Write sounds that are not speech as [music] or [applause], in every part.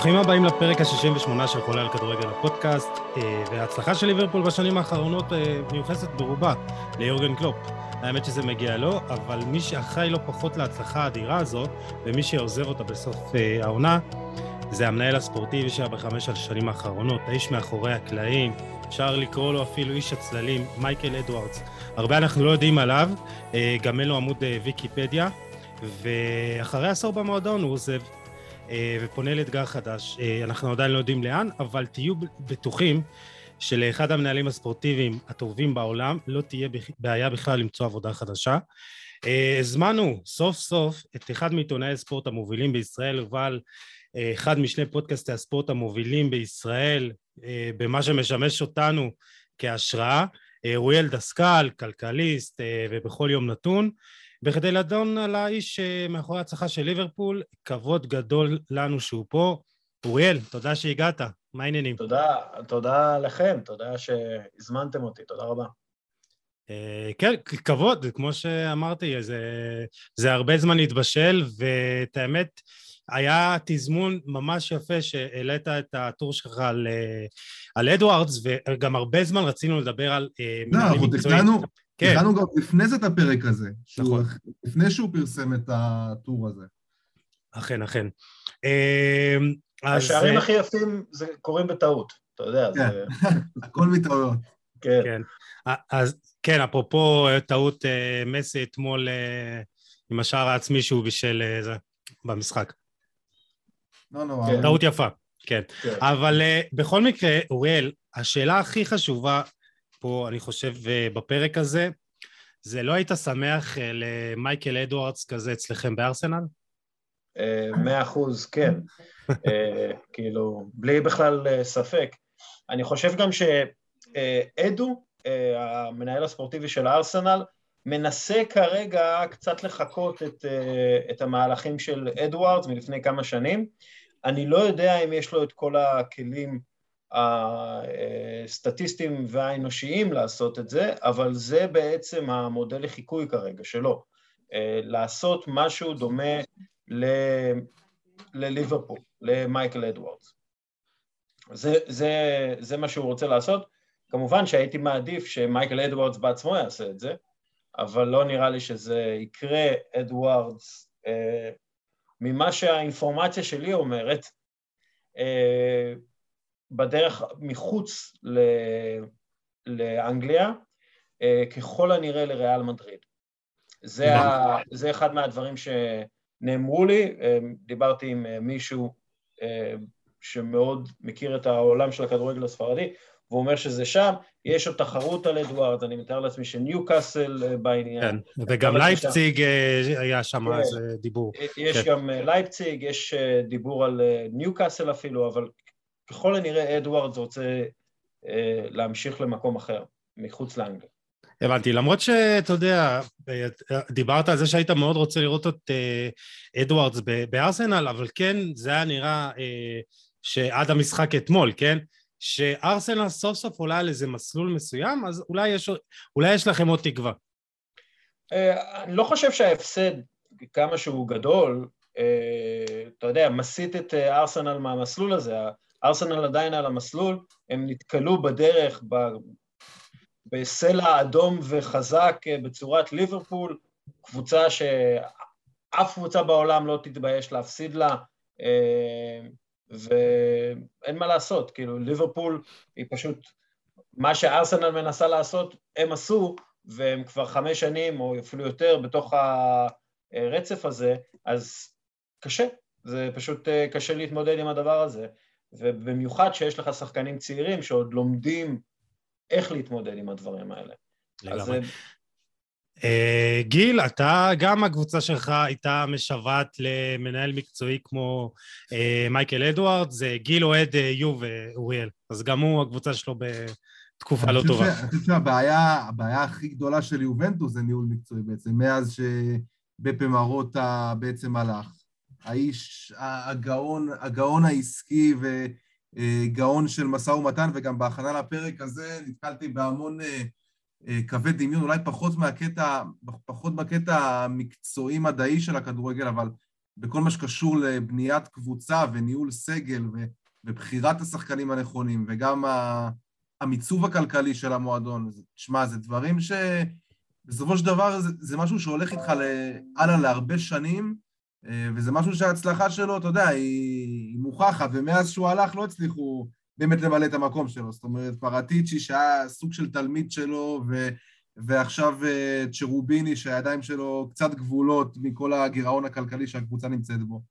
ברוכים הבאים לפרק ה-68 של חולה על כדורגל הפודקאסט, אה, וההצלחה של ליברפול בשנים האחרונות אה, מיוחסת ברובה ליורגן קלופ. האמת שזה מגיע לו, אבל מי שאחראי לא פחות להצלחה האדירה הזאת, ומי שעוזב אותה בסוף אה, העונה, זה המנהל הספורטיבי שהיה בחמש השנים האחרונות, האיש מאחורי הקלעים, אפשר לקרוא לו אפילו איש הצללים, מייקל אדוארדס. הרבה אנחנו לא יודעים עליו, גם אין לו עמוד ויקיפדיה, ואחרי עשור במועדון הוא עוזב. אה, ופונה לאתגר חדש. אה, אנחנו עדיין לא יודעים לאן, אבל תהיו בטוחים שלאחד המנהלים הספורטיביים הטובים בעולם לא תהיה בעיה בכלל למצוא עבודה חדשה. אה, הזמנו סוף סוף את אחד מעיתונאי הספורט המובילים בישראל, יובל, אחד משני פודקאסטי הספורט המובילים בישראל, במה שמשמש אותנו כהשראה, אוריאל דסקל, כלכליסט ובכל יום נתון. בכדי לדון על האיש אה, מאחורי ההצלחה של ליברפול, כבוד גדול לנו שהוא פה. אוריאל, תודה שהגעת, מה העניינים? תודה, תודה לכם, תודה שהזמנתם אותי, תודה רבה. Uh, כן, כבוד, כמו שאמרתי, זה, זה הרבה זמן להתבשל, ואת האמת, היה תזמון ממש יפה שהעלית את הטור שלך על, אה, על אדוארדס, וגם הרבה זמן רצינו לדבר על לא, אנחנו תכננו, כן. הכנו גם לפני זה את הפרק הזה. נכון. לפני שהוא פרסם את הטור הזה. אכן, אכן. אמ, השערים הכי יפים זה קורים בטעות, אתה יודע. כן, [laughs] הכל מטעויות. כן. כן. אז כן, אפרופו טעות אה, מסי אתמול אה, עם השער העצמי שהוא בישל אה, במשחק. לא נורא. כן. טעות יפה, כן. כן. אבל בכל מקרה, אוריאל, השאלה הכי חשובה פה, אני חושב, אה, בפרק הזה, זה לא היית שמח אה, למייקל אדוארדס כזה אצלכם בארסנל? אה, מאה אחוז, כן. כאילו, בלי בכלל ספק. אני חושב גם שאדו, המנהל הספורטיבי של הארסנל, מנסה כרגע קצת לחקות את, את המהלכים של אדוארדס מלפני כמה שנים. אני לא יודע אם יש לו את כל הכלים הסטטיסטיים והאנושיים לעשות את זה, אבל זה בעצם המודל לחיקוי כרגע שלו, לעשות משהו דומה לליברפול, למייקל אדוארדס. זה, זה, זה מה שהוא רוצה לעשות. כמובן שהייתי מעדיף שמייקל אדוארדס בעצמו יעשה את זה, אבל לא נראה לי שזה יקרה. אדוארדס, אה, ממה שהאינפורמציה שלי אומרת, אה, בדרך מחוץ ל... לאנגליה, אה, ככל הנראה לריאל מדריד. זה, ה... זה אחד מהדברים שנאמרו לי, אה, דיברתי עם אה, מישהו שמאוד מכיר את העולם של הכדורגל הספרדי, והוא אומר שזה שם, יש עוד תחרות על אדוארד, אני מתאר לעצמי שניו קאסל בעניין. כן, וגם לייפציג היה שם כן, איזה דיבור. יש כן. גם לייפציג, יש דיבור על ניו קאסל אפילו, אבל ככל הנראה אדוארדס רוצה אה, להמשיך למקום אחר, מחוץ לאנגליה. הבנתי, למרות שאתה יודע, דיברת על זה שהיית מאוד רוצה לראות את אה, אדוארדס בארסנל, אבל כן, זה היה נראה אה, שעד המשחק אתמול, כן? שארסנל סוף סוף עולה על איזה מסלול מסוים, אז אולי יש, אולי יש לכם עוד תקווה. אה, אני לא חושב שההפסד, כמה שהוא גדול, אה, אתה יודע, מסיט את אה, ארסנל מהמסלול הזה. ארסנל עדיין על המסלול, הם נתקלו בדרך ב... בסלע אדום וחזק אה, בצורת ליברפול, קבוצה שאף קבוצה בעולם לא תתבייש להפסיד לה, אה, ואין מה לעשות, כאילו ליברפול היא פשוט, מה שארסנל מנסה לעשות, הם עשו, והם כבר חמש שנים או אפילו יותר בתוך הרצף הזה, אז קשה, זה פשוט אה, קשה להתמודד עם הדבר הזה. ובמיוחד שיש לך שחקנים צעירים שעוד לומדים איך להתמודד עם הדברים האלה. לגמרי. אז... Uh, גיל, אתה, גם הקבוצה שלך הייתה משוועת למנהל מקצועי כמו uh, מייקל אדוארד, זה גיל אוהד uh, יוב אוריאל, אז גם הוא, הקבוצה שלו בתקופה לא טובה. אני חושב שהבעיה הכי גדולה של יובנטוס זה ניהול מקצועי בעצם, מאז שבפה מרוטה בעצם הלך. האיש הגאון, הגאון העסקי וגאון של משא ומתן, וגם בהכנה לפרק הזה נתקלתי בהמון אה, אה, קווי דמיון, אולי פחות מהקטע, פחות בקטע המקצועי-מדעי של הכדורגל, אבל בכל מה שקשור לבניית קבוצה וניהול סגל ובחירת השחקנים הנכונים, וגם המיצוב הכלכלי של המועדון. תשמע, זה דברים שבסופו של דבר זה, זה משהו שהולך איתך הלאה להרבה שנים, וזה משהו שההצלחה שלו, אתה יודע, היא, מוכחת, ומאז שהוא הלך לא הצליחו באמת למלא את המקום שלו. זאת אומרת, פרטיצ'י שהיה סוג של תלמיד שלו, ו... ועכשיו אה, צ'רוביני שהידיים שלו קצת גבולות מכל הגירעון הכלכלי שהקבוצה נמצאת בו.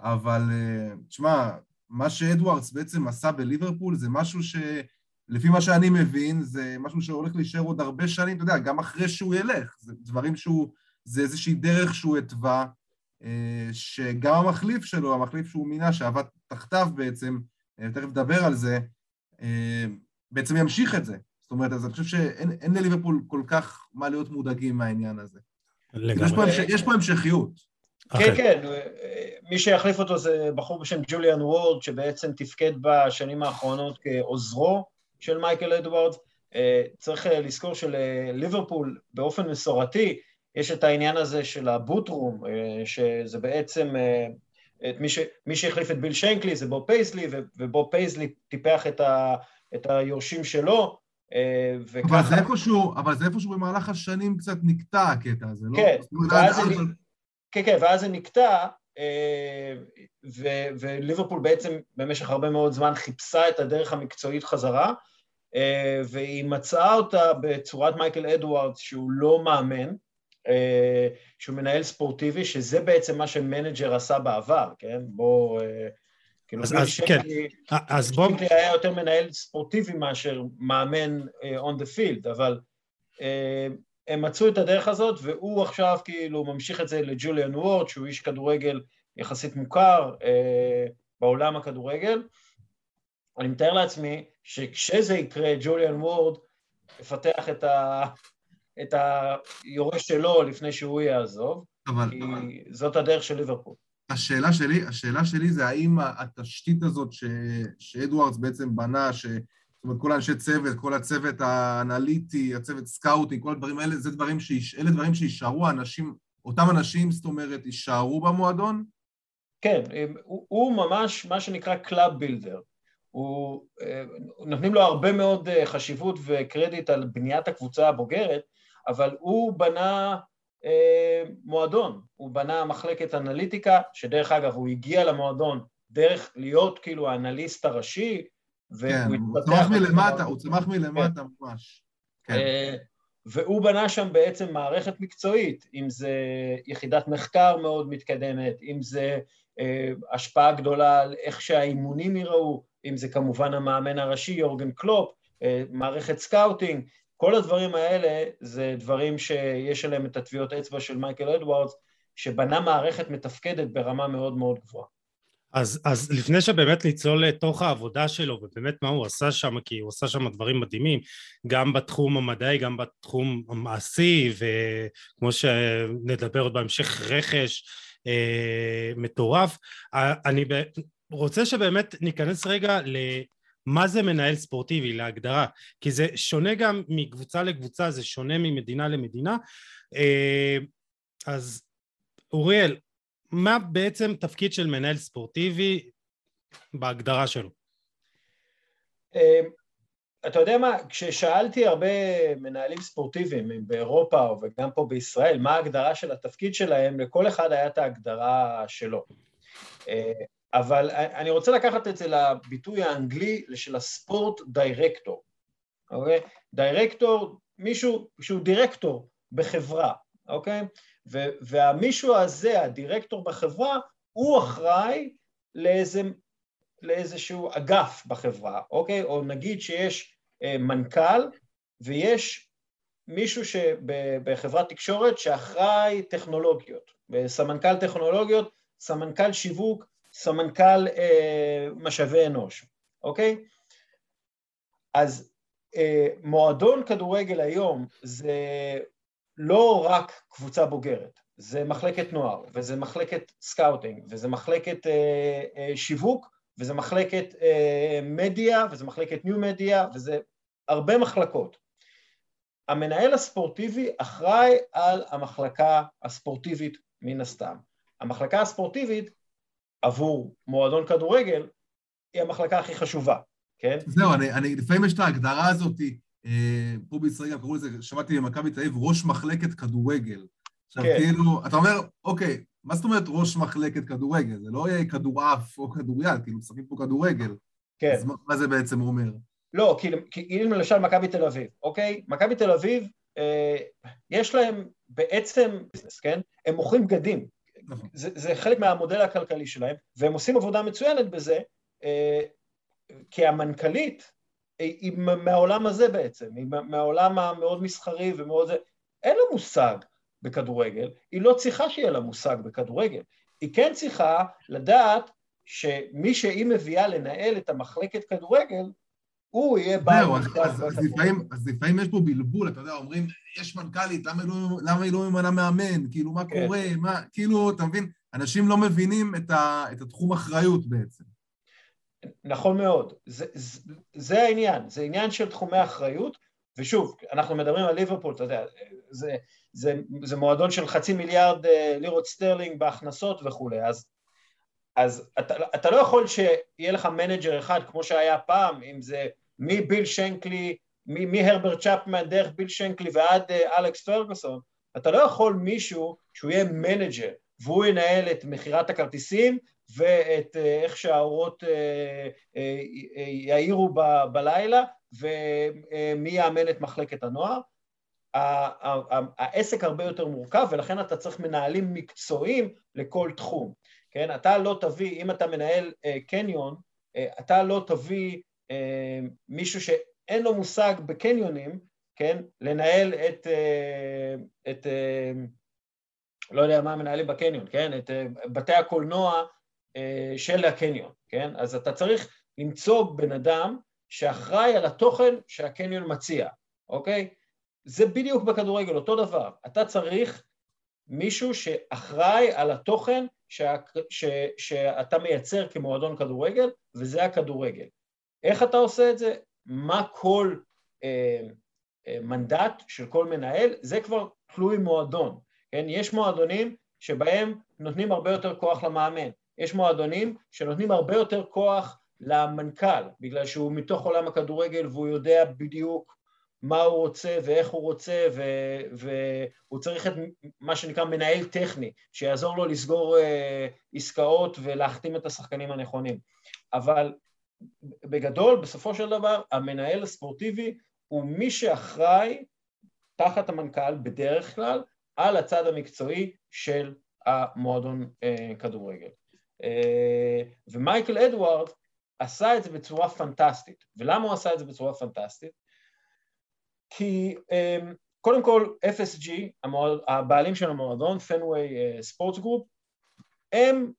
אבל אה, תשמע, מה שאדוארדס בעצם עשה בליברפול זה משהו ש... לפי מה שאני מבין, זה משהו שהולך להישאר עוד הרבה שנים, אתה יודע, גם אחרי שהוא ילך. זה דברים שהוא, זה איזושהי דרך שהוא התווה, אה, שגם המחליף שלו, המחליף שהוא מינה, שעבד תחתיו בעצם, תכף נדבר על זה, בעצם ימשיך את זה. זאת אומרת, אז אני חושב שאין לליברפול כל כך מה להיות מודאגים מהעניין הזה. לגמרי. יש פה, יש פה המשכיות. כן, כן, מי שיחליף אותו זה בחור בשם ג'וליאן וורד, שבעצם תפקד בשנים האחרונות כעוזרו של מייקל אדוארדס. אה, צריך אה, לזכור שלליברפול באופן מסורתי יש את העניין הזה של ה boot room, אה, שזה בעצם, את מי, ש, מי שהחליף את ביל שיינקלי זה בוב פייסלי, ובוב פייסלי טיפח את, ה, את היורשים שלו, אה, וככה... אבל זה איפשהו, אבל זה איפשהו במהלך השנים קצת נקטע הקטע הזה, לא? כן, ואז זה, כן, כן, ואז זה נקטע, אה, ו, וליברפול בעצם במשך הרבה מאוד זמן חיפשה את הדרך המקצועית חזרה, אה, והיא מצאה אותה בצורת מייקל אדוארדס, שהוא לא מאמן, שהוא מנהל ספורטיבי, שזה בעצם מה שמנג'ר עשה בעבר, כן? בוא... כאילו, אז, אז כן, אז בוא... שקלי היה יותר מנהל ספורטיבי מאשר מאמן און דה פילד, אבל uh, הם מצאו את הדרך הזאת, והוא עכשיו כאילו ממשיך את זה לג'וליאן וורד, שהוא איש כדורגל יחסית מוכר uh, בעולם הכדורגל. אני מתאר לעצמי שכשזה יקרה, ג'וליאן וורד יפתח את, ה, את היורש שלו לפני שהוא יעזוב, אבל... כי זאת הדרך של ליברפול. השאלה שלי, השאלה שלי זה האם התשתית הזאת ש, שאדוארדס בעצם בנה, ש... זאת אומרת, כל האנשי צוות, כל הצוות האנליטי, הצוות סקאוטי, כל הדברים האלה, זה דברים שיש... אלה דברים שיישארו האנשים, אותם אנשים, זאת אומרת, יישארו במועדון? כן, הוא, הוא ממש מה שנקרא club builder. הוא, אה, נותנים לו הרבה מאוד אה, חשיבות וקרדיט על בניית הקבוצה הבוגרת, אבל הוא בנה אה, מועדון, הוא בנה מחלקת אנליטיקה, שדרך אגב הוא הגיע למועדון דרך להיות כאילו האנליסט הראשי, כן, הוא צמח מלמטה, הוא צמח מלמטה כן. ממש. כן. אה, והוא בנה שם בעצם מערכת מקצועית, אם זה יחידת מחקר מאוד מתקדמת, אם זה אה, השפעה גדולה על איך שהאימונים ייראו, אם זה כמובן המאמן הראשי יורגן קלופ, אה, מערכת scouting, כל הדברים האלה זה דברים שיש עליהם את הטביעות אצבע של מייקל אדוארדס, שבנה מערכת מתפקדת ברמה מאוד מאוד גבוהה. אז, אז לפני שבאמת נצלול לתוך העבודה שלו ובאמת מה הוא עשה שם, כי הוא עשה שם דברים מדהימים, גם בתחום המדעי, גם בתחום המעשי, וכמו שנדבר עוד בהמשך, רכש אה, מטורף. אני רוצה שבאמת ניכנס רגע. מה זה מנהל ספורטיבי להגדרה, כי זה שונה גם מקבוצה לקבוצה, זה שונה ממדינה למדינה. אה, אז אוריאל, מה בעצם תפקיד של מנהל ספורטיבי בהגדרה שלו? אה, אתה יודע מה, כששאלתי הרבה מנהלים ספורטיביים באירופה וגם פה בישראל, מה ההגדרה של התפקיד שלהם, לכל אחד היה את ההגדרה שלו. אבל אני רוצה לקחת את זה לביטוי האנגלי של הספורט דירקטור, אוקיי? דירקטור, מישהו שהוא דירקטור בחברה, אוקיי? והמישהו הזה, הדירקטור בחברה, הוא אחראי לאיזה, לאיזשהו אגף בחברה, אוקיי? או נגיד שיש אה, מנכ"ל ויש מישהו שבחברת תקשורת שאחראי טכנולוגיות, סמנכ"ל טכנולוגיות, סמנכ"ל שיווק, סמנכ"ל אה, משאבי אנוש, אוקיי? אז אה, מועדון כדורגל היום זה לא רק קבוצה בוגרת, זה מחלקת נוער, וזה מחלקת scouting, וזה מחלקת אה, אה, שיווק, וזה מחלקת אה, מדיה, וזה מחלקת new media, וזה הרבה מחלקות. המנהל הספורטיבי אחראי על המחלקה הספורטיבית מן הסתם. המחלקה הספורטיבית עבור מועדון כדורגל היא המחלקה הכי חשובה, כן? זהו, אני, אני, לפעמים יש את ההגדרה הזאת, אה, פה בישראל גם קראו לזה, שמעתי במכבי תל אביב, ראש מחלקת כדורגל. עכשיו, כן. כאילו, אתה אומר, אוקיי, מה זאת אומרת ראש מחלקת כדורגל? זה לא יהיה כדורעף או כדוריד, כאילו, משחקים פה כדורגל. כן. אז מה זה בעצם אומר? לא, כאילו, כאילו למשל מכבי תל אביב, אוקיי? מכבי תל אביב, אה, יש להם בעצם כן? הם מוכרים בגדים. נכון. זה, זה חלק מהמודל הכלכלי שלהם, והם עושים עבודה מצוינת בזה, אה, כי המנכ"לית היא, היא מהעולם הזה בעצם, היא מהעולם המאוד מסחרי ומאוד זה, אין לה מושג בכדורגל, היא לא צריכה שיהיה לה מושג בכדורגל, היא כן צריכה לדעת שמי שהיא מביאה לנהל את המחלקת כדורגל, הוא יהיה בעל מושג אז, לפעמים, יש פה בלבול, אתה יודע, אומרים, יש מנכ"לית, למה, לא, למה היא לא ממנה מאמן? כאילו, מה כן. קורה? מה, כאילו, אתה מבין? אנשים לא מבינים את, התחום אחריות בעצם. נכון מאוד, זה, זה, זה העניין, זה עניין של תחומי אחריות, ושוב, אנחנו מדברים על ליברפול, אתה יודע, זה, זה, זה מועדון של חצי מיליארד אה, לירות סטרלינג בהכנסות וכולי, אז, אז אתה, אתה לא יכול שיהיה לך manager אחד כמו שהיה פעם, אם זה מביל שנקלי, מהרברט צ'פמן דרך ביל שנקלי ועד אה, אלכס פרגוסון, אתה לא יכול מישהו שהוא יהיה manager והוא ינהל את מכירת הכרטיסים ואת אה, איך שהאורות יאירו בלילה ומי יאמן את מחלקת הנוער העסק הרבה יותר מורכב ולכן אתה צריך מנהלים מקצועיים לכל תחום, כן? אתה לא תביא, אם אתה מנהל אה, קניון, אה, אתה לא תביא אה, מישהו שאין לו מושג בקניונים, כן? לנהל את, את לא יודע מה מנהלים בקניון, כן? את בתי הקולנוע של הקניון, כן? אז אתה צריך למצוא בן אדם שאחראי על התוכן שהקניון מציע, אוקיי? זה בדיוק בכדורגל, אותו דבר. אתה צריך מישהו שאחראי על התוכן שה, ש, שאתה מייצר כמועדון כדורגל, וזה הכדורגל. איך אתה עושה את זה? מה כל אה, אה, מנדט של כל מנהל? זה כבר תלוי מועדון. כן? יש מועדונים שבהם נותנים הרבה יותר כוח למאמן. יש מועדונים שנותנים הרבה יותר כוח למנכ"ל, בגלל שהוא מתוך עולם הכדורגל והוא יודע בדיוק מה הוא רוצה ואיך הוא רוצה ו- והוא צריך את מה שנקרא מנהל טכני שיעזור לו לסגור uh, עסקאות ולהחתים את השחקנים הנכונים אבל בגדול בסופו של דבר המנהל הספורטיבי הוא מי שאחראי תחת המנכ"ל בדרך כלל על הצד המקצועי של המועדון אה, כדורגל אה, ומייקל אדוארד עשה את זה בצורה פנטסטית ולמה הוא עשה את זה בצורה פנטסטית? כי אמ, קודם כל FSG, המועד, הבעלים של המועדון, Fenway Sports Group, הם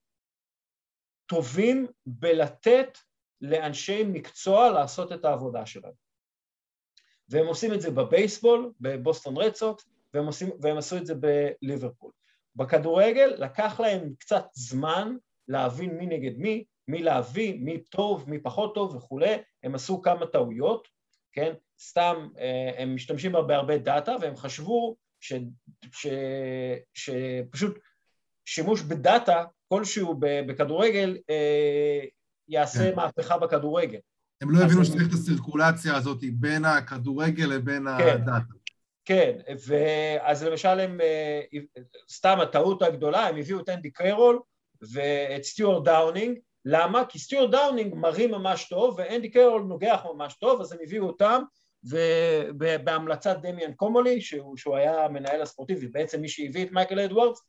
טובים בלתת לאנשי מקצוע לעשות את העבודה שלהם. והם עושים את זה בבייסבול, בבוסטון רדסוקס, והם, והם עשו את זה בליברפול. בכדורגל לקח להם קצת זמן להבין מי נגד מי, מי להביא, מי טוב, מי פחות טוב וכולי, הם עשו כמה טעויות, כן? סתם אה, הם משתמשים בהרבה דאטה והם חשבו ש, ש, שפשוט שימוש בדאטה כלשהו בכדורגל אה, יעשה כן. מהפכה בכדורגל. הם לא הבינו שצריך את הסירקולציה הזאת בין הכדורגל לבין כן. הדאטה. כן, ואז למשל הם, אה, סתם הטעות הגדולה, הם הביאו את אנדי קיירול ואת סטיואר דאונינג, למה? כי סטיואר דאונינג מרים ממש טוב ואנדי קיירול נוגח ממש טוב, אז הם הביאו אותם ובהמלצת דמיאן קומולי, שהוא, שהוא היה המנהל הספורטיבי, בעצם מי שהביא את מייקל אדוורדס,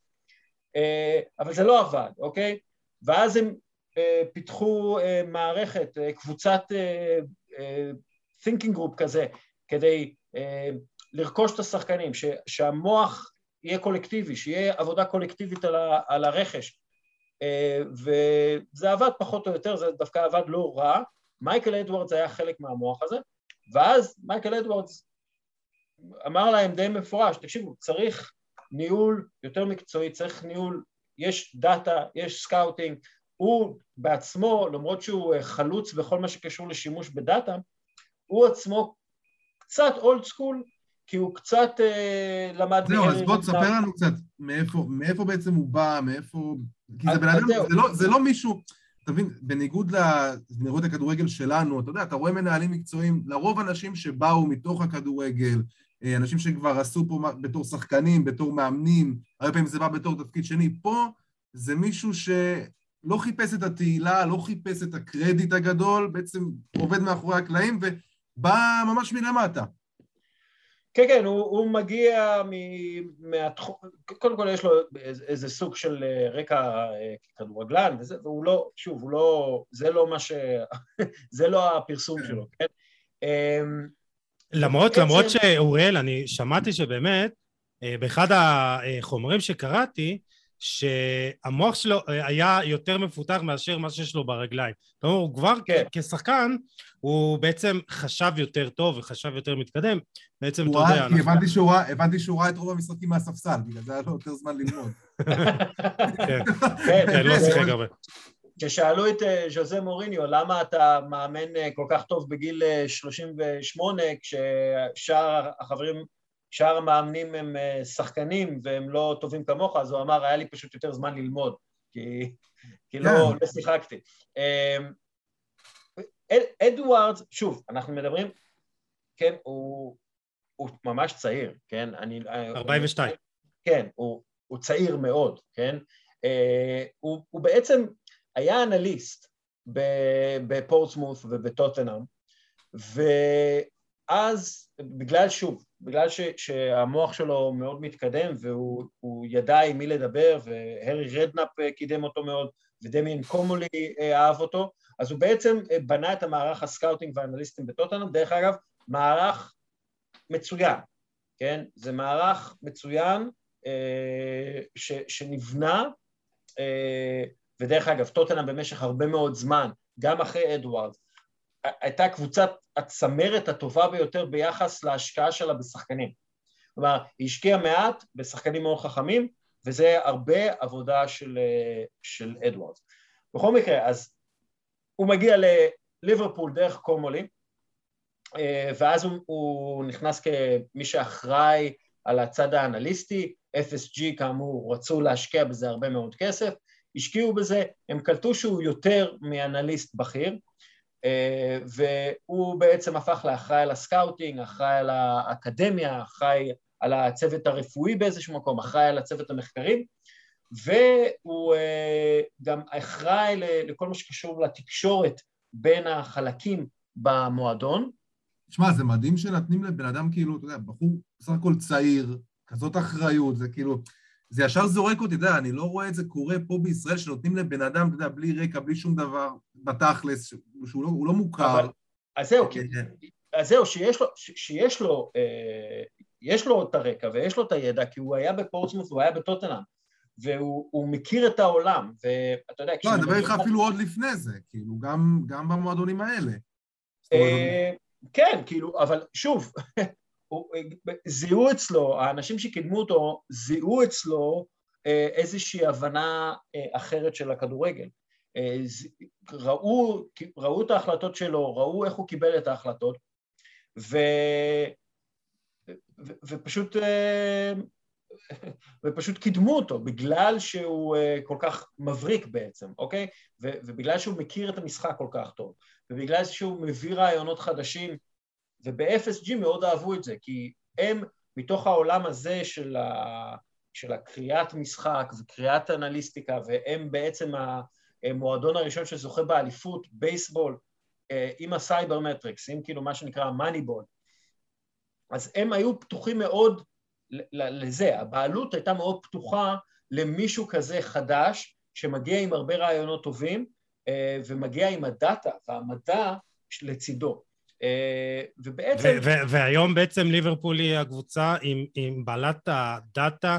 אה, אבל זה לא עבד, אוקיי? ואז הם פיתחו אה, מערכת, קבוצת thinking group כזה, כדי לרכוש את השחקנים, שהמוח יהיה קולקטיבי, שיהיה עבודה קולקטיבית על, הרכש. וזה עבד פחות או יותר, זה דווקא עבד לא רע. מייקל אדוורדס היה חלק מהמוח הזה, ואז מייקל אדוורדס אמר להם די מפורש, תקשיבו, צריך ניהול יותר מקצועי, צריך ניהול, יש דאטה, יש scouting, הוא בעצמו, למרות שהוא חלוץ בכל מה שקשור לשימוש בדאטה, הוא עצמו קצת old school, כי הוא קצת אה, למד... זהו, אז בוא תספר לנו קצת מאיפה, מאיפה בעצם הוא בא, מאיפה... כי זה בן אדם, זה לא, זה לא מישהו... אתה מבין, בניגוד לנראות הכדורגל שלנו, אתה יודע, אתה רואה מנהלים מקצועיים, לרוב אנשים שבאו מתוך הכדורגל, אה, אנשים שכבר עשו פה בתור שחקנים, בתור מאמנים, הרבה פעמים זה בא בתור תפקיד שני. פה זה מישהו שלא חיפש את התהילה, לא חיפש את הקרדיט הגדול, בעצם עובד מאחורי הקלעים ובא ממש מלמטה. כן, כן, הוא, הוא מגיע מהתחום, קודם כל יש לו איזה סוג של אה, רקע אה, כדורגלן, וזה, והוא לא, שוב, הוא לא, זה לא מה ש... [laughs] זה לא הפרסום כן. שלו, כן? אמ, למרות, בעצם... למרות שאוריאל, אני שמעתי שבאמת, אה, באחד החומרים שקראתי, שהמוח שלו אה, היה יותר מפותח מאשר מה שיש לו ברגליים. אומרת, הוא כבר כן. כשחקן, הוא בעצם חשב יותר טוב וחשב יותר מתקדם. בעצם, אתה יודע... כי הבנתי שהוא, ראה, הבנתי שהוא ראה את רוב המשחקים מהספסל, בגלל זה היה לו יותר זמן ללמוד. [laughs] כן, כן, כן, לא שיחק הרבה. כששאלו את אה, ז'וזה מוריניו למה אתה מאמן אה, כל כך טוב בגיל 38 כששאר החברים שאר המאמנים הם אה, שחקנים והם לא טובים כמוך, אז הוא אמר, היה לי פשוט יותר זמן ללמוד, כי, כי לא, כן. לא שיחקתי. אמ, אדוארד, שוב, אנחנו מדברים, כן, הוא, הוא ממש צעיר, כן? אני... 42. הוא, כן, הוא, הוא צעיר מאוד, כן? אה, הוא, הוא בעצם היה אנליסט בפורטסמוט ובטוטנאם, ואז בגלל, שוב, בגלל ש, שהמוח שלו מאוד מתקדם והוא ידע עם מי לדבר והרי רדנאפ אה, קידם אותו מאוד ודמיאן קומולי אה, אהב אותו, אז הוא בעצם אה, בנה את המערך ה scouting והאנליסטים בטוטנאם, דרך אגב, מערך מצוין, כן? זה מערך מצוין ש, שנבנה, ודרך אגב, טוטנאם במשך הרבה מאוד זמן, גם אחרי אדוארד, הייתה קבוצת הצמרת הטובה ביותר ביחס להשקעה שלה בשחקנים. כלומר, היא השקיעה מעט בשחקנים מאוד חכמים, וזה הרבה עבודה של, של אדוארדס. בכל מקרה, אז הוא מגיע לליברפול דרך קומולי, ואז הוא, הוא נכנס כמי שאחראי על הצד האנליסטי, FSG כאמור רצו להשקיע בזה הרבה מאוד כסף, השקיעו בזה, הם קלטו שהוא יותר מאנליסט בכיר, אה, והוא בעצם הפך לאחראי על הסקאוטינג, אחראי על האקדמיה, אחראי על הצוות הרפואי באיזשהו מקום, אחראי על הצוות המחקרים, והוא אה, גם אחראי לכל מה שקשור לתקשורת בין החלקים במועדון. תשמע, זה מדהים שנותנים לבן אדם כאילו, אתה יודע, בחור בסך הכל צעיר, כזאת אחריות, זה כאילו... זה ישר זורק אותי, אתה יודע, אני לא רואה את זה קורה פה בישראל, שנותנים לבן אדם, אתה יודע, בלי רקע, בלי שום דבר, בתכלס, שהוא לא, לא מוכר. אבל, אז זהו, כי, כן. אז זהו, שיש לו, שיש לו, אה, יש לו את הרקע ויש לו את הידע, כי הוא היה בפורצמוס, הוא היה בטוטנאם, והוא מכיר את העולם, ואתה יודע... לא, אני מדבר איתך אפילו עוד לפני זה, כאילו, גם, גם במועדונים האלה. אה, כן, כאילו, אבל שוב, זיהו אצלו, האנשים שקידמו אותו, זיהו אצלו אה, איזושהי הבנה אה, אחרת של הכדורגל. אה, ראו, ראו את ההחלטות שלו, ראו איך הוא קיבל את ההחלטות, ו, ו, ופשוט, ופשוט קידמו אותו, בגלל שהוא כל כך מבריק בעצם, אוקיי? ו, ובגלל שהוא מכיר את המשחק כל כך טוב, ובגלל שהוא מביא רעיונות חדשים וב-FSG מאוד אהבו את זה, כי הם, מתוך העולם הזה של, ה, של הקריאת משחק וקריאת אנליסטיקה, והם בעצם המועדון הראשון שזוכה באליפות, בייסבול, אה, עם ה saber metrics, עם כאילו מה שנקרא Moneyball, אז הם היו פתוחים מאוד לזה, הבעלות הייתה מאוד פתוחה למישהו כזה חדש, שמגיע עם הרבה רעיונות טובים, אה, ומגיע עם הדאטה והמדע לצידו. אה, ובעצם... והיום בעצם ליברפול היא הקבוצה עם, עם בעלת הדאטה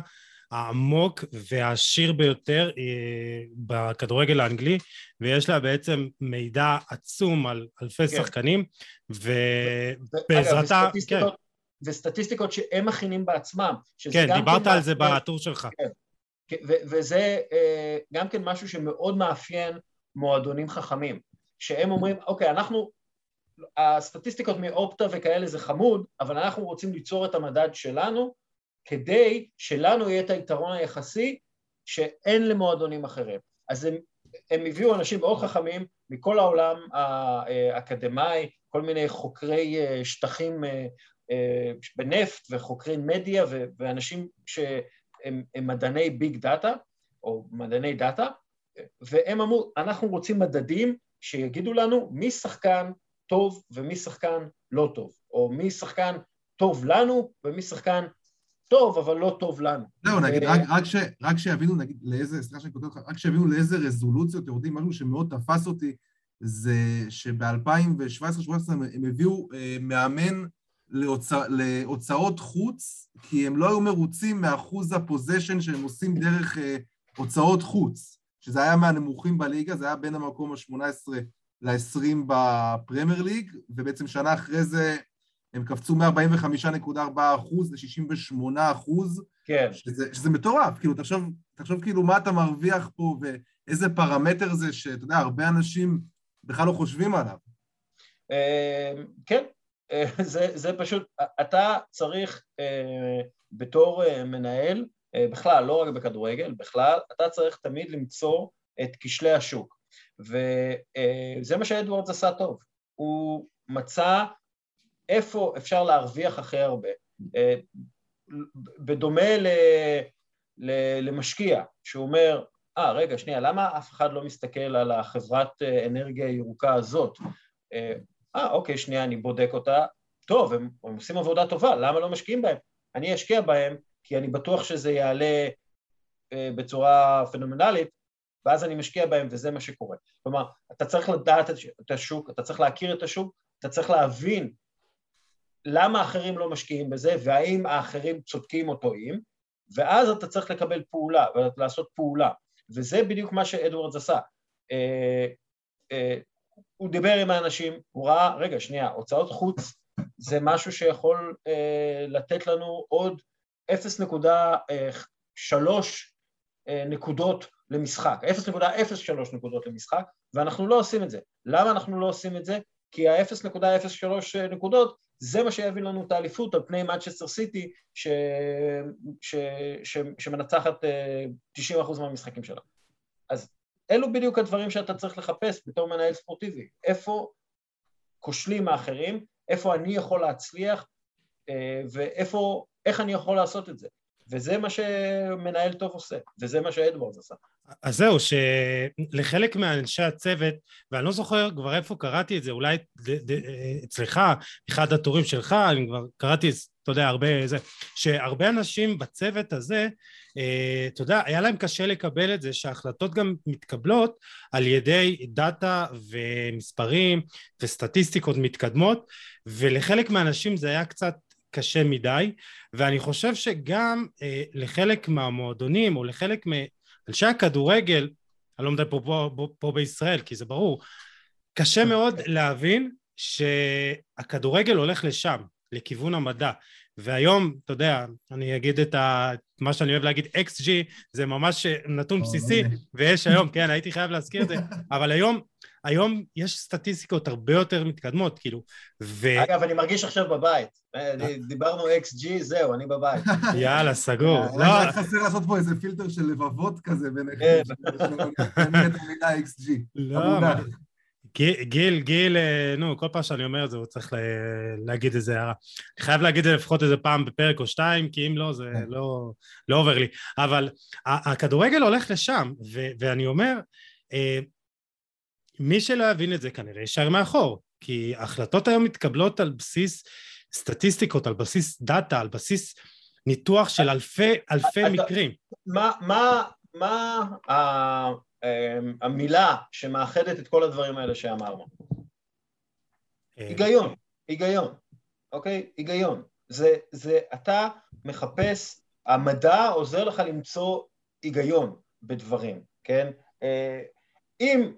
העמוק והעשיר ביותר אה, בכדורגל האנגלי, ויש לה בעצם מידע עצום על אלפי כן. שחקנים, ובעזרתה... כן. וסטטיסטיקות שהם מכינים בעצמם. כן, דיברת כן על זה בטור שלך. כן. כן וזה אה, גם כן משהו שמאוד מאפיין מועדונים חכמים, שהם אומרים, אוקיי, אנחנו הסטטיסטיקות מאופטה וכאלה זה חמוד, אבל אנחנו רוצים ליצור את המדד שלנו כדי שלנו יהיה את היתרון היחסי שאין למועדונים אחרים. אז הם, הם הביאו אנשים מאוד חכמים מכל העולם האקדמאי, כל מיני חוקרי אה, שטחים אה, אה, בנפט וחוקרי מדיה ואנשים שהם מדעני big data או מדעני דאטה, והם אמרו, אנחנו רוצים מדדים שיגידו לנו מי שחקן טוב ומי שחקן לא טוב, או מי שחקן טוב לנו ומי שחקן טוב אבל לא טוב לנו. זהו, נגיד, רק, רק, ש, רק שיבינו, נגיד, לאיזה, סליחה שאני כותב לך, רק שיבינו לאיזה רזולוציות יורדים, משהו שמאוד תפס אותי, זה שב-2017-2018 הם הביאו אה, מאמן להוצא, להוצאות חוץ, כי הם לא היו מרוצים מאחוז הפוזיישן שהם עושים דרך אה, הוצאות חוץ, שזה היה מהנמוכים בליגה, זה היה בין המקום ה-18 ל-20 בפרמייר ליג, ובעצם שנה אחרי זה הם קפצו מ-45.4% ל-68%. כן. שזה, שזה מטורף, כאילו, תחשוב, תחשוב כאילו מה אתה מרוויח פה ואיזה פרמטר זה שאתה יודע, הרבה אנשים בכלל לא חושבים עליו. אה, כן, אה, [laughs] זה, זה פשוט, אתה צריך אה, בתור מנהל, בכלל, לא רק בכדורגל, בכלל, אתה צריך תמיד למצוא את כשלי השוק. וזה מה שאדוארדס עשה טוב. הוא מצא איפה אפשר להרוויח הכי הרבה. בדומה ל, ל, למשקיע, שהוא אומר, אה, ah, רגע, שנייה, למה אף אחד לא מסתכל על החברת אנרגיה הירוקה הזאת? אה, אוקיי, שנייה, אני בודק אותה. טוב, הם, הם עושים עבודה טובה, למה לא משקיעים בהם? אני אשקיע בהם כי אני בטוח שזה יעלה אה, בצורה פנומנלית, ואז אני משקיע בהם וזה מה שקורה. כלומר, אתה צריך לדעת את השוק, אתה צריך להכיר את השוק, אתה צריך להבין למה האחרים לא משקיעים בזה והאם האחרים צודקים או טועים, ואז אתה צריך לקבל פעולה ולעשות פעולה, וזה בדיוק מה שאדוארדס עשה. אה, אה, הוא דיבר עם האנשים, הוא ראה, רגע, שנייה, הוצאות חוץ זה משהו שיכול אה, לתת לנו עוד 0.3 אה, נקודות למשחק, 0.03 נקודות למשחק, ואנחנו לא עושים את זה. למה אנחנו לא עושים את זה? כי ה-0.03 נקודות זה מה שיביא לנו את האליפות על פני מנצ'סטר סיטי ש... ש... ש... שמנצחת 90% אה, מהמשחקים שלה. אז אלו בדיוק הדברים שאתה צריך לחפש בתור מנהל ספורטיבי. איפה כושלים האחרים, איפה אני יכול להצליח אה, ואיפה, איך אני יכול לעשות את זה. וזה מה שמנהל טוב עושה, וזה מה שאדוורדס עשה. אז זהו, שלחלק מאנשי הצוות, ואני לא זוכר כבר איפה קראתי את זה, אולי אצלך, אחד הטורים שלך, אני כבר קראתי, אתה יודע, הרבה זה, שהרבה אנשים בצוות הזה, אה, אתה יודע, היה להם קשה לקבל את זה שההחלטות גם מתקבלות על ידי דאטה ומספרים וסטטיסטיקות מתקדמות, ולחלק מהאנשים זה היה קצת קשה מדי, ואני חושב שגם אה, לחלק מהמועדונים או לחלק מאנשי הכדורגל, אני לא מדבר פה, פה, פה, בישראל כי זה ברור, קשה מאוד להבין שהכדורגל הולך לשם, לכיוון המדע. והיום, אתה יודע, אני אגיד את ה... מה שאני אוהב להגיד, XG, זה ממש נתון בסיסי, ויש היום, כן, הייתי חייב להזכיר את זה, [laughs] אבל היום, היום יש סטטיסטיקות הרבה יותר מתקדמות, כאילו, ו... אגב, אני מרגיש עכשיו בבית. אה, דיברנו XG, זהו, אני בבית. [laughs] יאללה, סגור. לא... חסר לעשות פה איזה פילטר של לבבות כזה ביניכם, כן. XG. לא, גיל, גיל, אה, נו, כל פעם שאני אומר את זה הוא צריך להגיד איזה הערה. אני חייב להגיד את זה לפחות איזה פעם בפרק או שתיים, כי אם לא, זה כן. לא, לא עובר לי. אבל הכדורגל הולך לשם, ו- ואני אומר, אה, מי שלא יבין את זה כנראה יישאר מאחור, כי ההחלטות היום מתקבלות על בסיס סטטיסטיקות, על בסיס דאטה, על בסיס ניתוח של אלפי, אלפי מקרים. מה, מה, מה אמ, המילה שמאחדת את כל הדברים האלה שאמרנו. אה, היגיון, היגיון, אוקיי? היגיון. זה, זה, אתה מחפש, המדע עוזר לך למצוא היגיון בדברים, כן? אה, אם...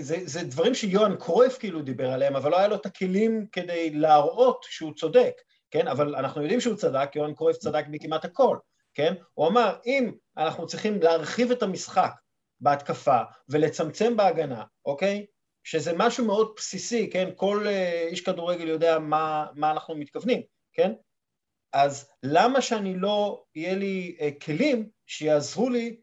זה, זה דברים שיוהאן קרויף כאילו דיבר עליהם, אבל לא היה לו את הכלים כדי להראות שהוא צודק, כן? אבל אנחנו יודעים שהוא צדק, יוהאן קרויף צדק בכמעט הכל. כן? הוא אמר, אם אנחנו צריכים להרחיב את המשחק בהתקפה ולצמצם בהגנה, אוקיי? שזה משהו מאוד בסיסי, כן? כל אה, איש כדורגל יודע מה, מה אנחנו מתכוונים, כן? אז למה שאני לא, יהיה לי אה, כלים שיעזרו לי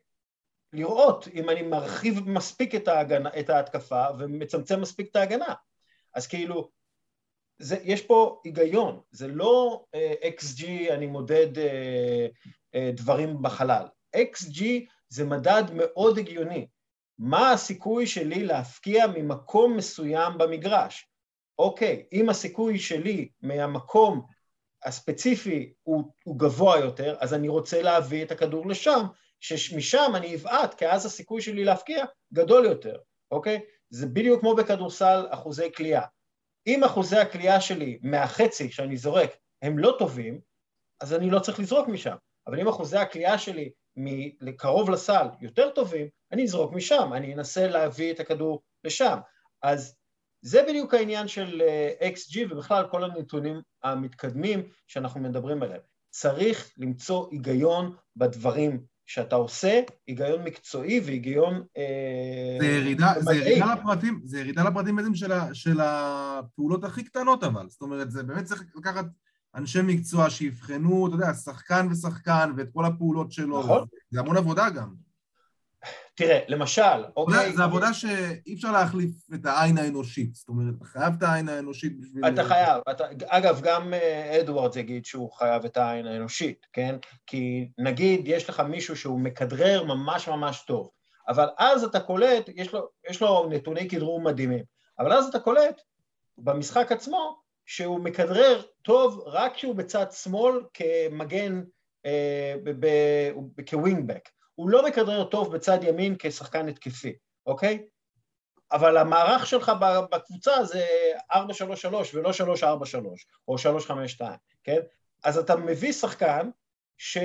לראות אם אני מרחיב מספיק את, ההגנה, את ההתקפה ומצמצם מספיק את ההגנה? אז כאילו, זה, יש פה היגיון, זה לא XG, uh, אני מודד uh, uh, דברים בחלל. XG זה מדד מאוד הגיוני. מה הסיכוי שלי להפקיע ממקום מסוים במגרש? אוקיי, אם הסיכוי שלי מהמקום הספציפי הוא, הוא גבוה יותר, אז אני רוצה להביא את הכדור לשם, שמשם אני אבעט, כי אז הסיכוי שלי להפקיע גדול יותר, אוקיי? זה בדיוק כמו בכדורסל אחוזי קליעה. אם אחוזי הקליעה שלי מהחצי שאני זורק הם לא טובים, אז אני לא צריך לזרוק משם. אבל אם אחוזי הקליעה שלי מקרוב לסל יותר טובים, אני אזרוק משם, אני אנסה להביא את הכדור לשם. אז זה בדיוק העניין של אה, XG ובכלל כל הנתונים המתקדמים שאנחנו מדברים עליהם. צריך למצוא היגיון בדברים שאתה עושה, היגיון מקצועי והיגיון... אה, זה ירידה, זה ירידה לפרטים, זה ירידה לפרטים בעצם של, של הפעולות הכי קטנות אבל, זאת אומרת, זה באמת צריך לקחת אנשי מקצוע שיבחנו, אתה יודע, שחקן ושחקן ואת כל הפעולות שלו, נכון. זה המון עבודה גם. תראה, למשל, אוקיי... זה עבודה שאי אפשר להחליף את העין האנושית, זאת אומרת, אתה חייב את העין האנושית בשביל... אתה חייב, אתה, אגב, גם אה, אדוארדס יגיד שהוא חייב את העין האנושית, כן? כי נגיד יש לך מישהו שהוא מכדרר ממש ממש טוב, אבל אז אתה קולט, יש לו, יש לו נתוני כדרור מדהימים, אבל אז אתה קולט במשחק עצמו שהוא מכדרר טוב רק כשהוא בצד שמאל כמגן, אה, כווינגבק. הוא לא מכדרר טוב בצד ימין כשחקן התקפי, אוקיי? אבל המערך שלך בקבוצה זה 4-3-3 ולא 3-4-3 או 3-5-2, כן? אז אתה מביא שחקן ש...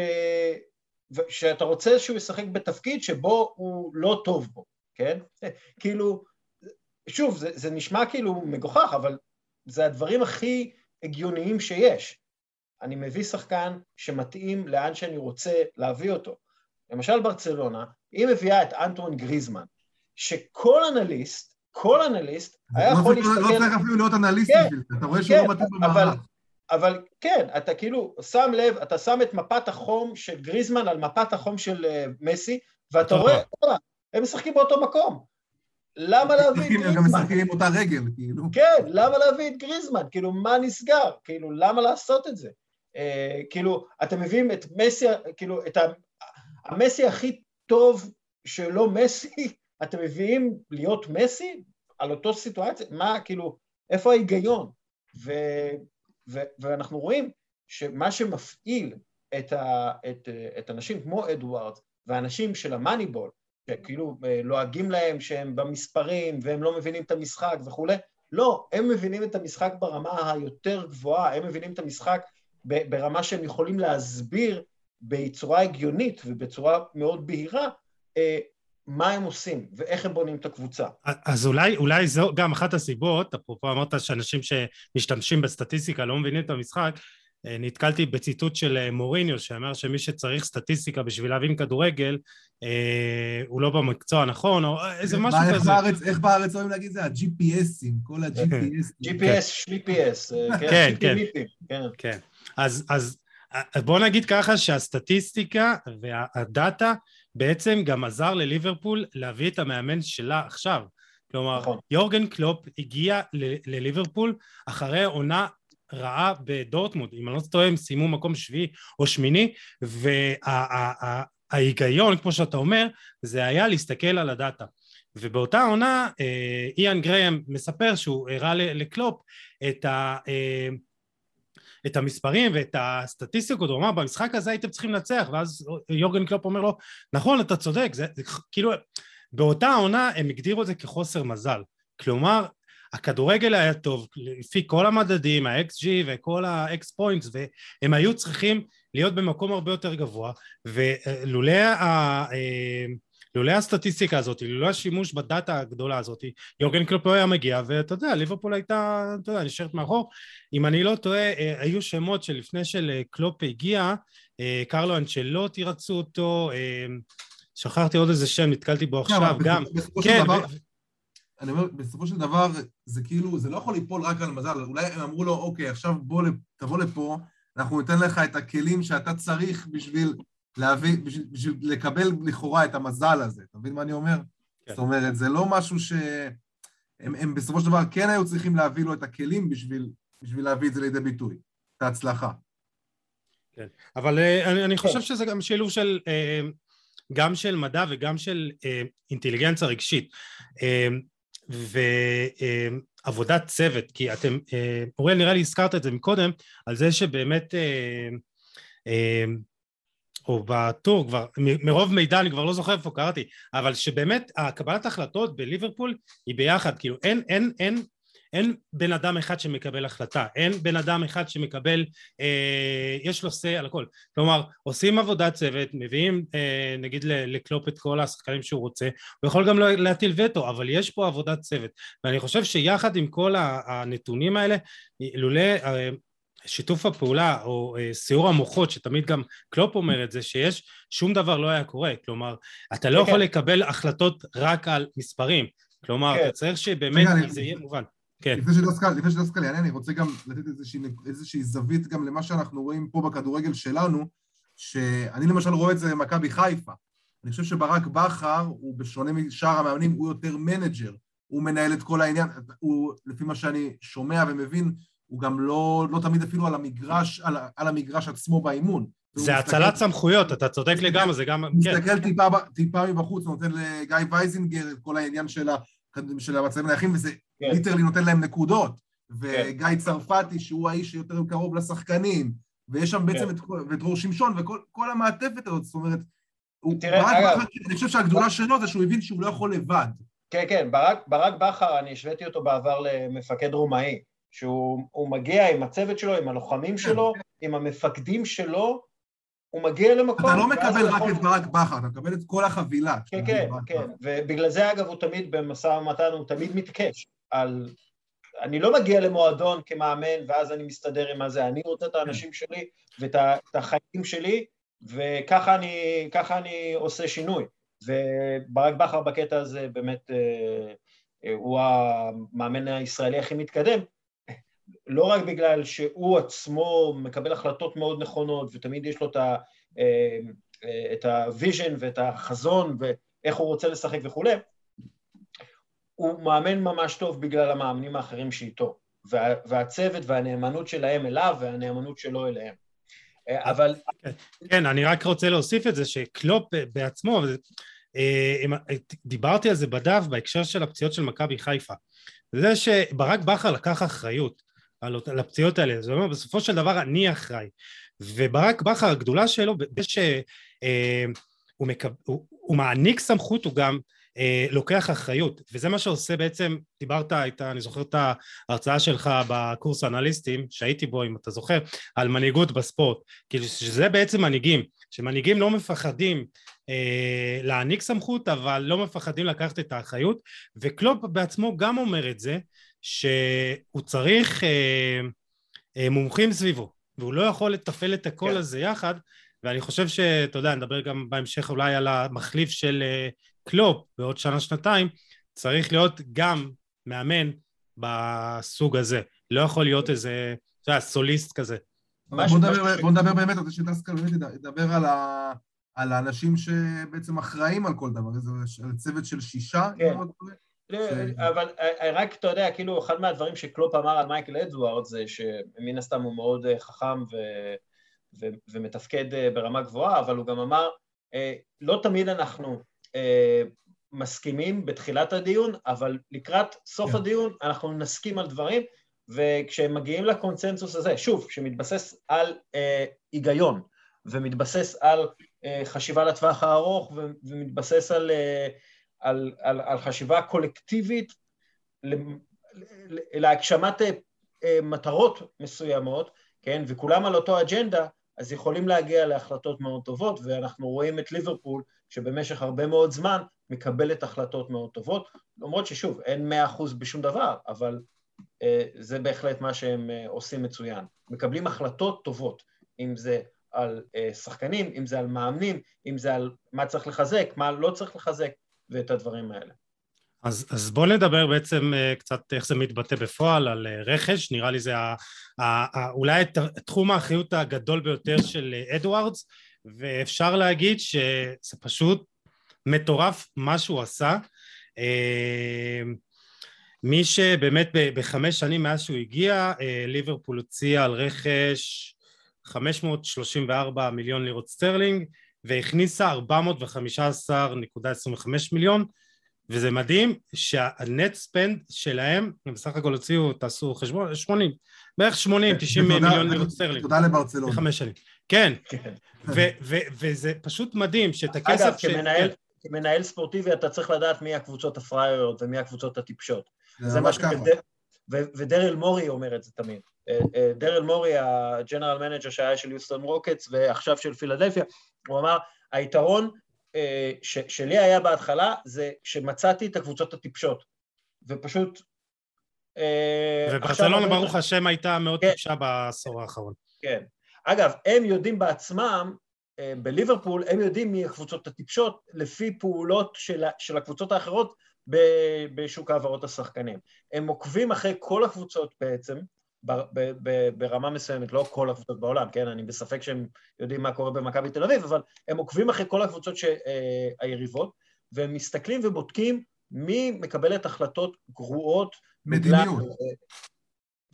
שאתה רוצה שהוא ישחק בתפקיד שבו הוא לא טוב בו, כן? [laughs] כאילו, שוב, זה, זה נשמע כאילו מגוחך, אבל זה הדברים הכי הגיוניים שיש. אני מביא שחקן שמתאים לאן שאני רוצה להביא אותו. למשל ברצלונה, היא מביאה את אנטואן גריזמן, שכל אנליסט, כל אנליסט היה לא יכול להסתכל... לא צריך אפילו להיות אנליסט כן, בשביל זה, אתה רואה שהוא לא כן, מתאים במערך. אבל כן, אתה כאילו שם לב, אתה שם את מפת החום של גריזמן על מפת החום של uh, מסי, ואתה רואה, הם משחקים באותו מקום. למה להביא את גריזמן? הם גם משחקים עם אותה רגל, כאילו. כן, למה להביא את גריזמן? כאילו, מה נסגר? כאילו, למה לעשות את זה? Uh, כאילו, אתם מביאים את מסי, כאילו, את המסי הכי טוב שלא מסי, [laughs] אתם מביאים להיות מסי על אותו סיטואציה? מה, כאילו, איפה ההיגיון? ו, ו, ואנחנו רואים שמה שמפעיל את, ה, את, את אנשים כמו אדוארד ואנשים של המאניבול, שכאילו אה, לועגים להם שהם במספרים והם לא מבינים את המשחק וכולי, לא, הם מבינים את המשחק ברמה היותר גבוהה, הם מבינים את המשחק ברמה שהם יכולים להסביר בצורה הגיונית ובצורה מאוד בהירה אה, מה הם עושים ואיך הם בונים את הקבוצה. אז אולי, אולי זו גם אחת הסיבות, אפרופו אמרת שאנשים שמשתמשים בסטטיסטיקה לא מבינים את המשחק, אה, נתקלתי בציטוט של אה, מוריניו שאמר שמי שצריך סטטיסטיקה בשביל להבין כדורגל אה, הוא לא במקצוע הנכון או איזה משהו איך כזה. בארץ, איך בארץ אוהבים להגיד זה? ה-GPSים, כל ה-GPS. [laughs] GPS, שליפי-אס, כן, כן, כן. כן. אז, אז בוא נגיד ככה שהסטטיסטיקה והדאטה בעצם גם עזר לליברפול להביא את המאמן שלה עכשיו. כלומר, נכון. יורגן קלופ הגיע לליברפול אחרי עונה רעה בדורטמונד, אם אני לא טועה הם סיימו מקום שביעי או שמיני, וההיגיון, כמו שאתה אומר, זה היה להסתכל על הדאטה. ובאותה עונה אה, איאן גריאם מספר שהוא הראה לקלופ את ה... אה, את המספרים ואת הסטטיסטיקות, הוא אמר במשחק הזה הייתם צריכים לנצח ואז יורגן קלופ אומר לו נכון אתה צודק זה, זה כאילו באותה עונה הם הגדירו את זה כחוסר מזל. כלומר הכדורגל היה טוב לפי כל המדדים ה-XG וכל ה-X points והם היו צריכים להיות במקום הרבה יותר גבוה ולולא ה... אה, לולא הסטטיסטיקה הזאת, לולא השימוש בדאטה הגדולה הזאת, יורגן קלופ לא היה מגיע, ואתה יודע, ליברפול הייתה, אתה יודע, נשארת מאחור. אם אני לא טועה, אה, היו שמות שלפני שקלופ הגיע, אה, קרלו אנצ'לוטי רצו אותו, שכחתי עוד איזה שם, נתקלתי בו עכשיו גם. של כן, דבר... אני אומר, בסופו של דבר, זה כאילו, זה לא יכול ליפול רק על מזל. אולי הם אמרו לו, אוקיי, עכשיו בוא, תבוא לפה, אנחנו ניתן לך את הכלים שאתה צריך בשביל להביא, בשביל, בשביל לקבל לכאורה את המזל הזה. אתה מבין מה אני אומר? כן. זאת אומרת, זה לא משהו ש... הם, הם בסופו של דבר כן היו צריכים להביא לו את הכלים בשביל, בשביל להביא את זה לידי ביטוי, את ההצלחה. כן, אבל uh, אני, אני חושב שזה גם שילוב של, uh, גם של מדע וגם של uh, אינטליגנציה רגשית. ועבודת צוות, כי אתם, אוריאל נראה לי הזכרת את זה מקודם, על זה שבאמת, או בטור כבר, מרוב מידע אני כבר לא זוכר איפה קראתי, אבל שבאמת הקבלת החלטות בליברפול היא ביחד, כאילו אין, אין, אין אין בן אדם אחד שמקבל החלטה, אין בן אדם אחד שמקבל, אה, יש לו say על הכל. כלומר, עושים עבודת צוות, מביאים אה, נגיד לקלופ את כל השחקנים שהוא רוצה, הוא יכול גם להטיל וטו, אבל יש פה עבודת צוות. ואני חושב שיחד עם כל הנתונים האלה, לולא אה, שיתוף הפעולה או אה, סיור המוחות, שתמיד גם קלופ אומר את זה, שיש שום דבר לא היה קורה. כלומר, אתה לא כן, יכול כן. לקבל החלטות רק על מספרים. כלומר, כן. אתה צריך שבאמת זה יהיה מובן. כן. לפני שדסקל, לפני שדסקל יענה, אני רוצה גם לתת איזושהי, איזושהי זווית גם למה שאנחנו רואים פה בכדורגל שלנו, שאני למשל רואה את זה במכבי חיפה. אני חושב שברק בכר, הוא בשונה משאר המאמנים, הוא יותר מנג'ר. הוא מנהל את כל העניין, הוא, לפי מה שאני שומע ומבין, הוא גם לא, לא תמיד אפילו על המגרש, על, על המגרש עצמו באימון. זה האצלת סמכויות, אתה צודק לגמרי, זה גם... מסתכל כן. טיפה, טיפה מבחוץ, נותן לגיא וייזינגר את כל העניין של, ה, של המצבים נייחים, וזה כן. literally נותן להם נקודות, וגיא כן. צרפתי שהוא האיש שיותר קרוב לשחקנים, ויש שם בעצם כן. את, את דרור שמשון וכל המעטפת הזאת, זאת אומרת, הוא, תראה, ברק אגב, בכר, אני חושב שהגדולה שלו זה שהוא הבין שהוא לא יכול לבד. כן, כן, ברק, ברק בכר, אני השוויתי אותו בעבר למפקד רומאי, שהוא מגיע עם הצוות שלו, עם הלוחמים שלו. עם המפקדים שלו, הוא מגיע למקום... אתה לא מקבל רק את ברק בכר, אתה מקבל את כל החבילה. כן, כן, כן, ובגלל זה אגב הוא תמיד במשא ומתן, הוא תמיד מתעקש על... אני לא מגיע למועדון כמאמן ואז אני מסתדר עם הזה, אני רוצה את האנשים שלי ואת החיים שלי וככה אני, אני עושה שינוי. וברק בכר בקטע הזה באמת אה, אה, הוא המאמן הישראלי הכי מתקדם, לא רק בגלל שהוא עצמו מקבל החלטות מאוד נכונות ותמיד יש לו את, ה, אה, את ה vision ואת החזון ואיך הוא רוצה לשחק וכולי, הוא מאמן ממש טוב בגלל המאמנים האחרים שאיתו, וה, והצוות והנאמנות שלהם אליו והנאמנות שלו אליהם. אה, אבל... כן, אני רק רוצה להוסיף את זה שקלופ בעצמו, אה, דיברתי על זה בדף בהקשר של הפציעות של מכבי חיפה. זה שברק בכר לקח אחריות על הפציעות האלה, זאת אומרת בסופו של דבר אני אחראי. וברק בכר הגדולה שלו, בזה שהוא אה, מקב... הוא, הוא מעניק סמכות, הוא גם אה, לוקח אחריות, וזה מה שעושה בעצם, דיברת, הייתה, אני זוכר את ההרצאה שלך בקורס אנליסטים, שהייתי בו אם אתה זוכר, על מנהיגות בספורט, כאילו שזה בעצם מנהיגים, שמנהיגים לא מפחדים אה, להעניק סמכות, אבל לא מפחדים לקחת את האחריות, וקלופ בעצמו גם אומר את זה, שהוא צריך אה, אה, מומחים סביבו, והוא לא יכול לתפעל את הכל כן. הזה יחד, ואני חושב שאתה יודע, נדבר גם בהמשך אולי על המחליף של אה, קלופ בעוד שנה-שנתיים, צריך להיות גם מאמן בסוג הזה. לא יכול להיות איזה, אתה יודע, סוליסט כזה. בוא נדבר, בוא נדבר באמת, אני רוצה שדסקל באמת ידבר על, ה, על האנשים שבעצם אחראים על כל דבר, זה צוות של שישה, כן. אבל אה, רק, אתה יודע, כאילו, אחד מהדברים שקלופ אמר על מייקל אדוארד זה שמן הסתם הוא מאוד אה, חכם ו, ו, ומתפקד אה, ברמה גבוהה, אבל הוא גם אמר, לא תמיד אנחנו מסכימים בתחילת הדיון, אבל לקראת סוף yeah. כן. הדיון אנחנו נסכים על דברים, וכשהם מגיעים לקונצנזוס הזה, שוב, שמתבסס על אה, היגיון, ומתבסס על אה, חשיבה לטווח הארוך, ומתבסס על, אה, על, על, על חשיבה קולקטיבית להגשמת אה, מטרות מסוימות, כן, וכולם על אותו אג'נדה, אז יכולים להגיע להחלטות מאוד טובות, ואנחנו רואים את ליברפול שבמשך הרבה מאוד זמן מקבלת החלטות מאוד טובות, למרות ששוב, אין מאה אחוז בשום דבר, אבל אה, זה בהחלט מה שהם אה, עושים מצוין. מקבלים החלטות טובות, אם זה על אה, שחקנים, אם זה על מאמנים, אם זה על מה צריך לחזק, מה לא צריך לחזק, ואת הדברים האלה. אז, אז בואו נדבר בעצם uh, קצת איך זה מתבטא בפועל על uh, רכש, נראה לי זה ה, ה, ה, אולי תחום האחריות הגדול ביותר של uh, אדוארדס, ואפשר להגיד שזה פשוט מטורף מה שהוא עשה. מי שבאמת בחמש שנים מאז שהוא הגיע, ליברפול הוציאה על רכש 534 מיליון לירות סטרלינג, והכניסה 415.25 מיליון, וזה מדהים שה net spend שלהם, הם בסך הכל הוציאו, תעשו חשבון, 80, בערך 80, 90 מיליון לירות סטרלינג. תודה לברצלונה. בחמש שנים. כן, כן. וזה פשוט מדהים שאת הכסף... אגב, כמנהל. כמנהל ספורטיבי אתה צריך לדעת מי הקבוצות הפראיירות ומי הקבוצות הטיפשות. זה ממש ככה. ודריל מורי אומר את זה תמיד. אה, אה, דריל מורי, ה general manager שהיה של יוסטון רוקטס ועכשיו של פילדלפיה, הוא אמר, היתרון אה, ש, שלי היה בהתחלה זה שמצאתי את הקבוצות הטיפשות, ופשוט... וברצלונה, ברוך השם, הייתה מאוד כן. טיפשה בעשור האחרון. כן. אגב, הם יודעים בעצמם, בליברפול, הם יודעים מי הקבוצות הטיפשות לפי פעולות של, של הקבוצות האחרות בשוק העברות השחקנים. הם עוקבים אחרי כל הקבוצות בעצם, ברמה מסוימת, לא כל הקבוצות בעולם, כן? אני בספק שהם יודעים מה קורה במכבי תל אביב, אבל הם עוקבים אחרי כל הקבוצות אה, היריבות, והם מסתכלים ובודקים מי מקבלת החלטות גרועות. מדיניות. בגלל...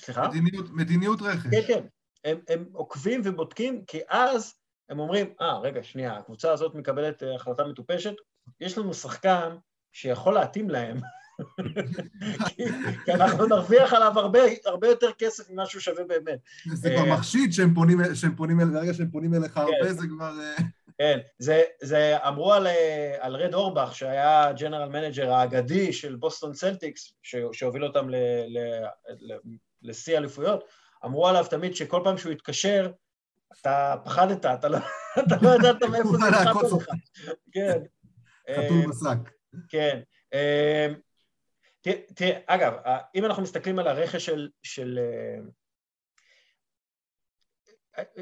סליחה? מדיניות, מדיניות רכש. כן, כן. הם, הם עוקבים ובודקים, כי אז הם אומרים, אה, ah, רגע, שנייה, הקבוצה הזאת מקבלת אה, החלטה מטופשת, יש לנו שחקן שיכול להתאים להם. כי אנחנו נרוויח עליו הרבה, הרבה יותר כסף ממה שהוא שווה באמת. זה כבר אה, מחשיד שהם פונים, שהם פונים, ברגע שהם פונים אליך כן. הרבה זה כבר... אה, כן, זה, זה אמרו על, אה, על רד אאורבך, שהיה general manager האגדי של בוסטון צלטיקס, שהוביל אותם לשיא אליפויות, אמרו עליו תמיד שכל פעם שהוא התקשר, אתה פחדת, אתה לא, [laughs] אתה לא ידעת מאיפה זה נחת לך. כן. חתול בשק. כן. תראה, אגב, אם אנחנו מסתכלים על הרכש של, של... אה,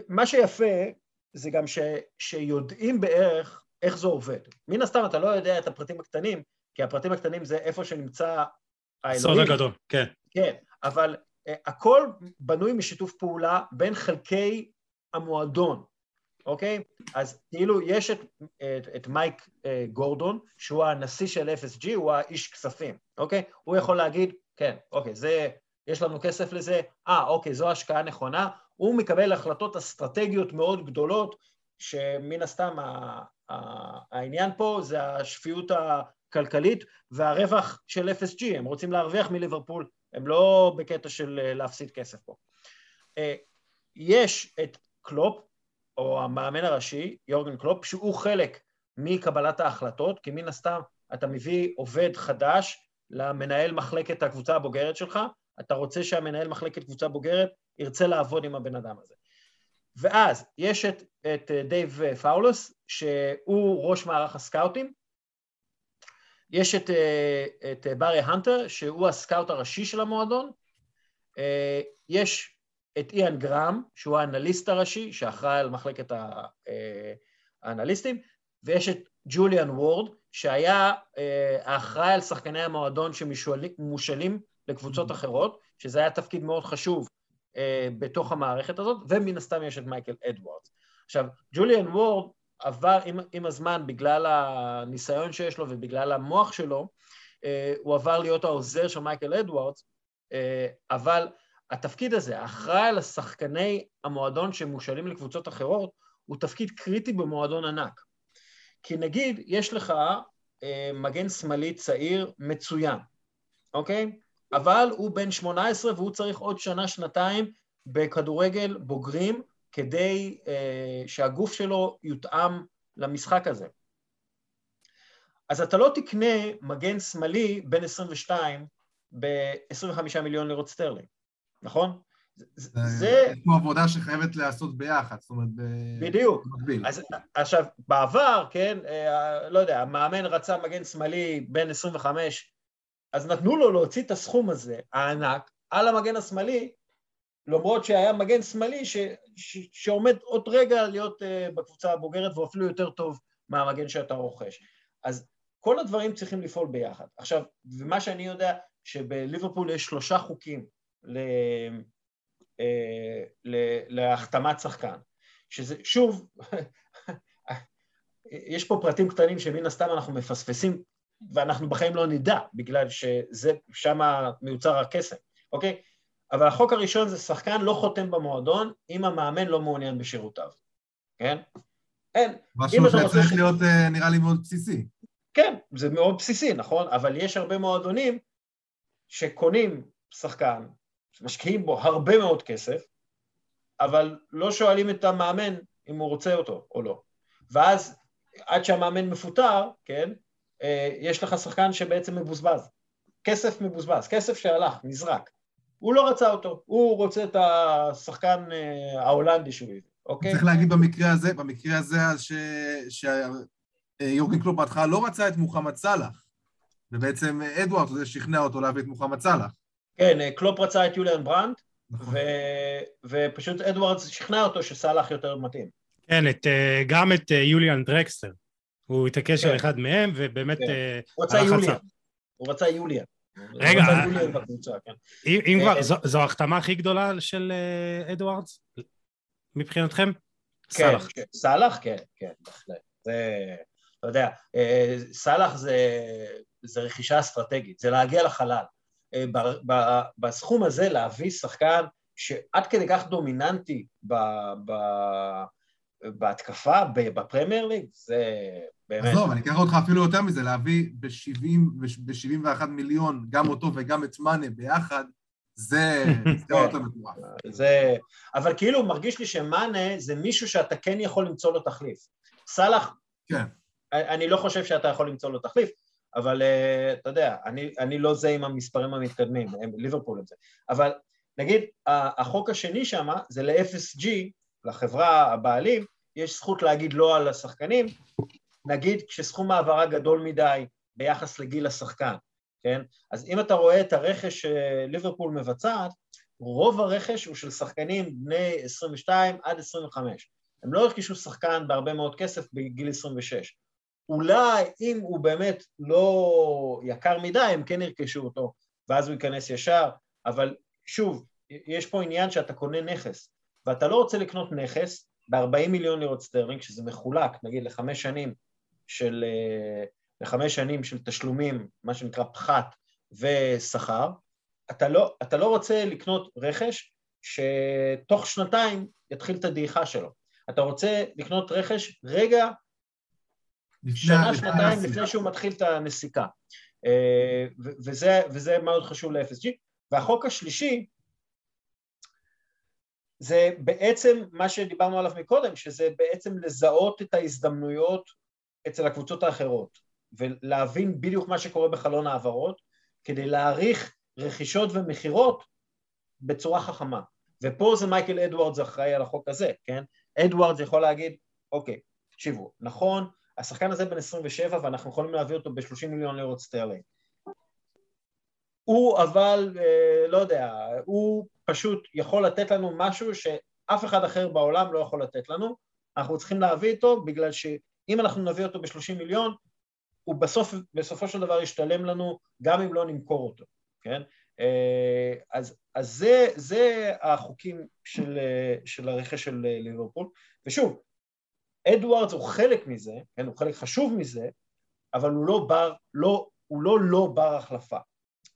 מה שיפה זה גם ש, שיודעים בערך איך זה עובד. מן הסתם אתה לא יודע את הפרטים הקטנים, כי הפרטים הקטנים זה איפה שנמצא האלוהים. הסוד הגדול, כן. כן, אבל uh, הכל בנוי משיתוף פעולה בין חלקי המועדון. אוקיי? אז כאילו יש את, את, את מייק אה, גורדון, שהוא הנשיא של FSG, הוא האיש כספים, אוקיי? הוא יכול להגיד, כן, אוקיי, זה, יש לנו כסף לזה, אה, אוקיי, זו השקעה נכונה, הוא מקבל החלטות אסטרטגיות מאוד גדולות, שמן הסתם ה, ה, העניין פה זה השפיות הכלכלית והרווח של FSG, הם רוצים להרוויח מליברפול, הם לא בקטע של אה, להפסיד כסף פה. אה, יש את קלופ, או המאמן הראשי, יורגן קלופ, שהוא חלק מקבלת ההחלטות, כי מן הסתם אתה מביא עובד חדש למנהל מחלקת הקבוצה הבוגרת שלך, אתה רוצה שהמנהל מחלקת קבוצה בוגרת ירצה לעבוד עם הבן אדם הזה. ואז יש את, את דייב פאלוס, שהוא ראש מערך הסקאוטים, יש את, את ברי הנטר, שהוא הסקאוט הראשי של המועדון, יש את איאן גרם, שהוא האנליסט הראשי, שאחראי על מחלקת אה, האנליסטים, ויש את ג'וליאן וורד, שהיה אה, האחראי על שחקני המועדון שמושאלים לקבוצות אחרות, שזה היה תפקיד מאוד חשוב אה, בתוך המערכת הזאת, ומן הסתם יש את מייקל אדוארדס. עכשיו, ג'וליאן וורד עבר עם, עם הזמן, בגלל הניסיון שיש לו ובגלל המוח שלו, הוא עבר להיות העוזר של מייקל אדוארדס, אבל התפקיד הזה, האחראי על השחקני המועדון שמושאלים לקבוצות אחרות, הוא תפקיד קריטי במועדון ענק. כי נגיד, יש לך אה, מגן שמאלי צעיר מצוין, אוקיי? אבל הוא בן 18 והוא צריך עוד שנה, שנתיים בכדורגל בוגרים כדי אה, שהגוף שלו יותאם למשחק הזה. אז אתה לא תקנה מגן שמאלי בן 22 ב-25 מיליון לירות סטרלינג. נכון? זה... יש פה עבודה שחייבת להיעשות ביחד, זאת אומרת, בדיוק. במקביל. אז עכשיו, בעבר, כן, אה, לא יודע, המאמן רצה מגן שמאלי בין 25, אז נתנו לו להוציא את הסכום הזה, הענק, על המגן השמאלי, למרות שהיה מגן שמאלי ש, ש, שעומד עוד רגע להיות uh, בקבוצה הבוגרת, והוא אפילו יותר טוב מהמגן שאתה רוכש. אז כל הדברים צריכים לפעול ביחד. עכשיו, ומה שאני יודע, שבליברפול יש שלושה חוקים ל... אה, להחתמת שחקן, שזה, שוב, [laughs] יש פה פרטים קטנים שמן הסתם אנחנו מפספסים ואנחנו בחיים לא נדע, בגלל שזה, שם מיוצר הקסם, אוקיי? אבל החוק הראשון זה שחקן לא חותם במועדון אם המאמן לא מעוניין בשירותיו, כן? אין. משהו שצריך. להיות אה, נראה לי מאוד בסיסי. כן, זה מאוד בסיסי, נכון? אבל יש הרבה מועדונים שקונים שחקן, משקיעים בו הרבה מאוד כסף, אבל לא שואלים את המאמן אם הוא רוצה אותו או לא. ואז עד שהמאמן מפוטר, כן, אה, יש לך שחקן שבעצם מבוזבז. כסף מבוזבז, כסף שהלך, נזרק. הוא לא רצה אותו, הוא רוצה את השחקן אה, ההולנדי שהוא הביא, אוקיי? צריך להגיד במקרה הזה, במקרה הזה, שיורגן אה, קלופ בהתחלה לא רצה את מוחמד סאלח, ובעצם אדוארדס שכנע אותו להביא את מוחמד סאלח. כן, קלופ רצה את יוליאן ברנדט, נכון. ו... ופשוט אדוארדס שכנע אותו שסאלח יותר מתאים. כן, את, גם את יוליאן דרקסטר. הוא התעקש על כן. אחד מהם, ובאמת... כן. הוא רצה יוליאן. הוא רצה יוליאן. רגע, כן. אם כבר, זו ההחתמה הכי גדולה של אדוארדס מבחינתכם? סאלח. סאלח, כן, כן, בהחלט. זה, אתה יודע, סאלח זה רכישה אסטרטגית, זה להגיע לחלל. בסכום הזה להביא שחקן שעד כדי כך דומיננטי בהתקפה, בפרמייר ליג, זה באמת. עזוב, אני אקח אותך אפילו יותר מזה, להביא ב-71 מיליון גם אותו וגם את מאנה ביחד, זה [laughs] מטורף. זה... אבל כאילו מרגיש לי שמאנה זה מישהו שאתה כן יכול למצוא לו תחליף. סאלח, כן. אני לא חושב שאתה יכול למצוא לו תחליף, אבל uh, אתה יודע, אני, אני לא זה עם המספרים המתקדמים, הם ליברפול את זה. אבל נגיד, החוק השני שם זה ל-FSG, לחברה הבעלים, יש זכות להגיד לא על השחקנים, נגיד כשסכום העברה גדול מדי ביחס לגיל השחקן, כן? אז אם אתה רואה את הרכש שליברפול מבצעת, רוב הרכש הוא של שחקנים בני 22 עד 25. הם לא ירכשו שחקן בהרבה מאוד כסף בגיל 26. אולי אם הוא באמת לא יקר מדי, הם כן ירכשו אותו, ואז הוא ייכנס ישר, אבל שוב, יש פה עניין שאתה קונה נכס, ואתה לא רוצה לקנות נכס ב-40 מיליון לירות סטרלינג, שזה מחולק, נגיד, לחמש שנים של, אה, לחמש שנים של תשלומים, מה שנקרא פחת ושכר, אתה לא, אתה לא רוצה לקנות רכש שתוך שנתיים יתחיל את הדעיכה שלו. אתה רוצה לקנות רכש רגע, שנה, שנתיים לפני שהוא מתחיל את הנסיקה. אה, וזה, וזה מאוד חשוב ל-FSG. והחוק השלישי, זה בעצם מה שדיברנו עליו מקודם, שזה בעצם לזהות את ההזדמנויות אצל הקבוצות האחרות, ולהבין בדיוק מה שקורה בחלון העברות, כדי להעריך רכישות ומכירות בצורה חכמה. ופה זה מייקל אדוארדס אחראי על החוק הזה, כן? אדוארדס יכול להגיד, אוקיי, תקשיבו, נכון, השחקן הזה בן 27 ואנחנו יכולים להביא אותו ב-30 מיליון לירות סטרלינג. הוא אבל, אה, לא יודע, הוא פשוט יכול לתת לנו משהו שאף אחד אחר בעולם לא יכול לתת לנו, אנחנו צריכים להביא אותו בגלל שאם אנחנו נביא אותו ב-30 מיליון, הוא בסוף, בסופו של דבר ישתלם לנו גם אם לא נמכור אותו, כן? אה, אז, אז זה, זה החוקים של, של הרכש של ליברפול, ושוב, אדוארדס הוא חלק מזה, כן, הוא חלק חשוב מזה, אבל הוא לא בר, לא, הוא לא לא בר החלפה.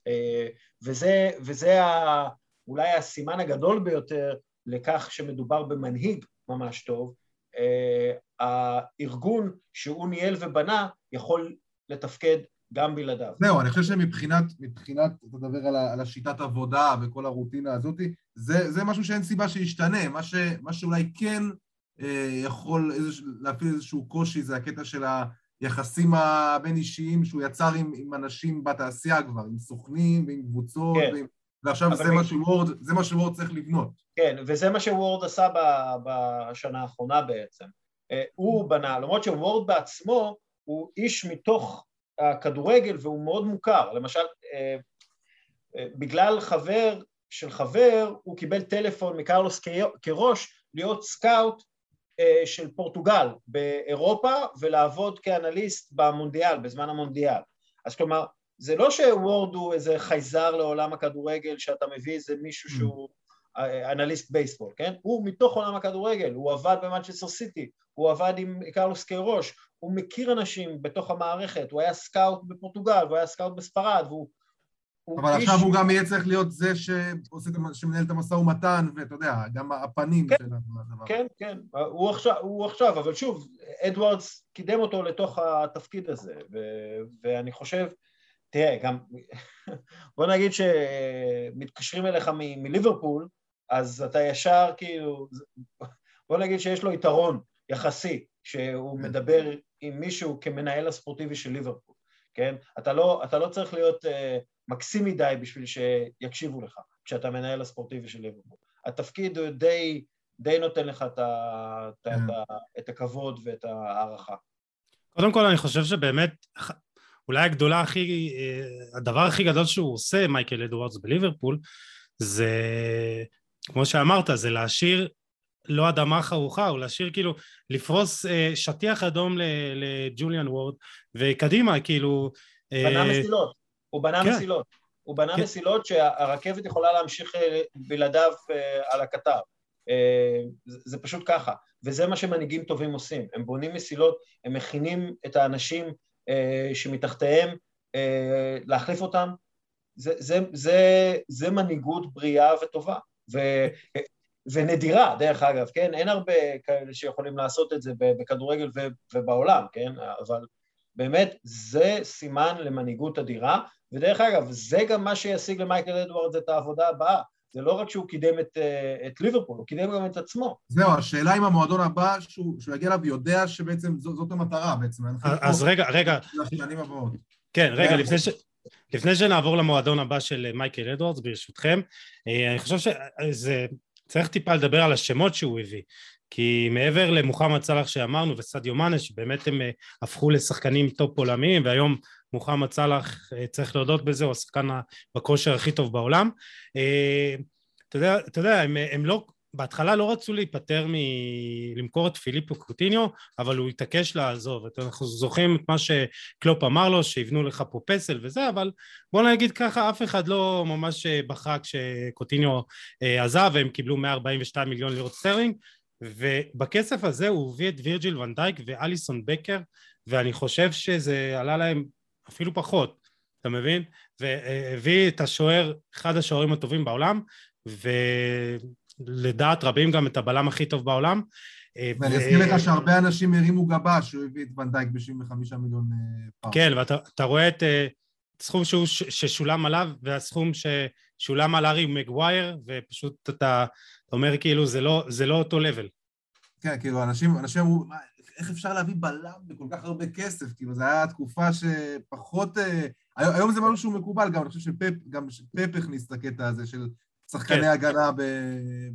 אה, וזה, וזה ה, אולי הסימן הגדול ביותר לכך שמדובר במנהיג ממש טוב, אה, הארגון שהוא ניהל ובנה יכול לתפקד גם בלעדיו. זהו, אני חושב שמבחינת, מבחינת, אתה מדבר על, על השיטת עבודה וכל הרוטינה הזאת, זה, זה משהו שאין סיבה שישתנה. מה, ש, מה שאולי כן יכול איזוש, להפעיל איזשהו קושי זה הקטע של היחסים הבין-אישיים שהוא יצר עם, עם אנשים בתעשייה כבר, עם סוכנים ועם קבוצות, כן. ועם... ועכשיו זה, מ... מה שוורד, זה מה שוורד צריך לבנות. כן, וזה מה שוורד עשה בשנה האחרונה בעצם. אה, הוא בנה, למרות שוורד בעצמו הוא איש מתוך הכדורגל והוא מאוד מוכר. למשל, אה, אה, בגלל חבר של חבר, הוא קיבל טלפון מקרלוס קרוש להיות סקאוט של פורטוגל באירופה ולעבוד כאנליסט במונדיאל, בזמן המונדיאל. אז כלומר, זה לא שוורד הוא איזה חייזר לעולם הכדורגל, שאתה מביא איזה מישהו mm. שהוא אנליסט בייסבול, כן? הוא מתוך עולם הכדורגל, הוא עבד במנצ'סטר סיטי, הוא עבד עם קרלוס קיירוש, הוא מכיר אנשים בתוך המערכת, הוא היה סקאוט בפורטוגל, הוא היה סקאוט בספרד, והוא... אבל עכשיו הוא גם יהיה צריך להיות זה שמנהל את המשא ומתן, ואתה יודע, גם הפנים כן, של הדבר. כן, כן, הוא עכשיו, הוא עכשיו, אבל שוב, אדוארדס קידם אותו לתוך התפקיד הזה, ו, ואני חושב, תראה, גם, [laughs] בוא נגיד שמתקשרים אליך מליברפול, אז אתה ישר כאילו, בוא נגיד שיש לו יתרון יחסי, שהוא כן. מדבר עם מישהו כמנהל הספורטיבי של ליברפול, כן? אתה לא, אתה לא צריך להיות uh, מקסים מדי בשביל שיקשיבו לך כשאתה מנהל הספורטיבי של ליברפול. התפקיד הוא די, די נותן לך את, ה, את, את, כן. את הכבוד ואת ההערכה. קודם כל אני חושב שבאמת אולי הגדולה הכי, אה, הדבר הכי גדול שהוא עושה, מייקל אדוארדס בליברפול, זה כמו שאמרת, זה להשאיר לא אדמה חרוכה, או להשאיר כאילו, לפרוס אה, שטיח אדום לג'וליאן וורד, וקדימה, כאילו... אה, בנה מסילות, הוא בנה כן. מסילות. הוא בנה כן. מסילות שהרכבת יכולה להמשיך אה, בלעדיו אה, על הקטר. אה, זה, פשוט ככה, וזה מה שמנהיגים טובים עושים. הם בונים מסילות, הם מכינים את האנשים שמתחתיהם להחליף אותם. זה, זה, זה, זה מנהיגות בריאה וטובה. ו, ונדירה, דרך אגב, כן? אין הרבה כאלה שיכולים לעשות את זה בכדורגל ובעולם, כן? אבל באמת זה סימן למנהיגות אדירה, ודרך אגב, זה גם מה שישיג למייקל אדוארדס את העבודה הבאה. זה לא רק שהוא קידם את, אה, את ליברפול, הוא קידם גם את עצמו. זהו, השאלה אם המועדון הבא, שהוא, שהוא יגיע אליו, יודע שבעצם זאת, זאת המטרה בעצם. אז רגע, רגע. לשנים הבאות. כן, רגע, לפני, ש, לפני שנעבור למועדון הבא של מייקל אדוארדס, ברשותכם, אה, אני חושב שזה... צריך טיפה לדבר על השמות שהוא הביא, כי מעבר למוחמד סאלח שאמרנו וסדיו מאנה שבאמת הם אה, הפכו לשחקנים טופ עולמיים והיום מוחמד סאלח אה, צריך להודות בזה הוא השחקן בכושר הכי טוב בעולם אתה יודע, אתה יודע הם, הם לא בהתחלה לא רצו להיפטר מלמכור את פיליפו קוטיניו, אבל הוא התעקש לעזוב. אנחנו זוכרים את מה שקלופ אמר לו, שיבנו לך פה פסל וזה, אבל בוא נגיד ככה, אף אחד לא ממש בכה כשקוטיניו אה, עזב, והם קיבלו 142 מיליון לירות סטרלינג, ובכסף הזה הוא הביא את וירג'יל ונדייק ואליסון בקר, ואני חושב שזה עלה להם אפילו פחות, אתה מבין? והביא את השוער, אחד השוערים הטובים בעולם, ו... לדעת רבים גם את הבלם הכי טוב בעולם. אה, ואני אזכיר לך שהרבה אנשים הרימו גבה שהוא הביא את ונדייק ב-75 מיליון אה, פאונד. כן, ואתה רואה את אה, סכום שהוא, ששולם עליו והסכום ששולם על ארי מגווייר, ופשוט אתה אומר כאילו זה לא, זה לא אותו לבל. כן, כאילו אנשים, אנשים אמרו, איך אפשר להביא בלם בכל כך הרבה כסף? כאילו, זו הייתה תקופה שפחות... היום זה משהו שהוא מקובל, גם אני חושב שפפ, גם פפ הכניס את הקטע הזה של שחקני כן. הגנה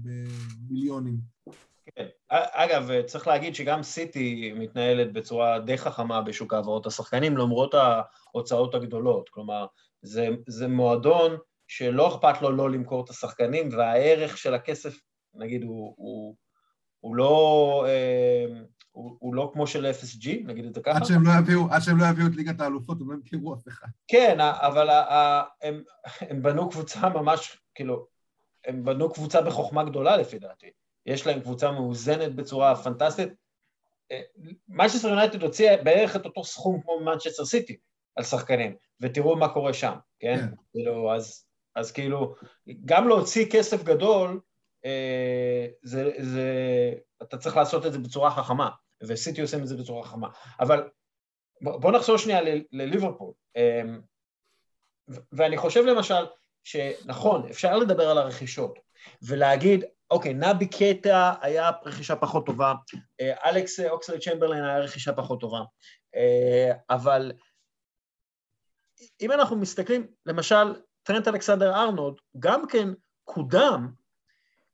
במיליונים. כן. אגב, צריך להגיד שגם סיטי מתנהלת בצורה די חכמה בשוק העברות השחקנים, למרות ההוצאות הגדולות. כלומר, זה, זה מועדון שלא אכפת לו לא למכור את השחקנים, והערך של הכסף, נגיד, הוא, הוא, הוא לא... אה, הוא, הוא לא כמו של FSG, נגיד את זה ככה. עד שהם לא יביאו, עד שהם לא יביאו את ליגת האלופות, הם לא ימכרו אף אחד. כן, אבל הם, הם בנו קבוצה ממש, כאילו, הם בנו קבוצה בחוכמה גדולה לפי דעתי. יש להם קבוצה מאוזנת בצורה פנטסטית. מנצ'סטר יונייטד הוציא בערך את אותו סכום כמו מנצ'סטר סיטי על שחקנים, ותראו מה קורה שם, כן? כן. כאילו, אז, אז כאילו, גם להוציא כסף גדול, אה, זה, זה, אתה צריך לעשות את זה בצורה חכמה, וסיטי עושים את זה בצורה חכמה. אבל בוא נחזור שנייה לליברפול. אה, ואני חושב למשל, שנכון, אפשר לדבר על הרכישות ולהגיד, אוקיי, נבי קטע היה רכישה פחות טובה, אה, אלכס אוקסלי צ'מברליין היה רכישה פחות טובה, אה, אבל אם אנחנו מסתכלים, למשל, טרנט אלכסנדר ארנולד גם כן קודם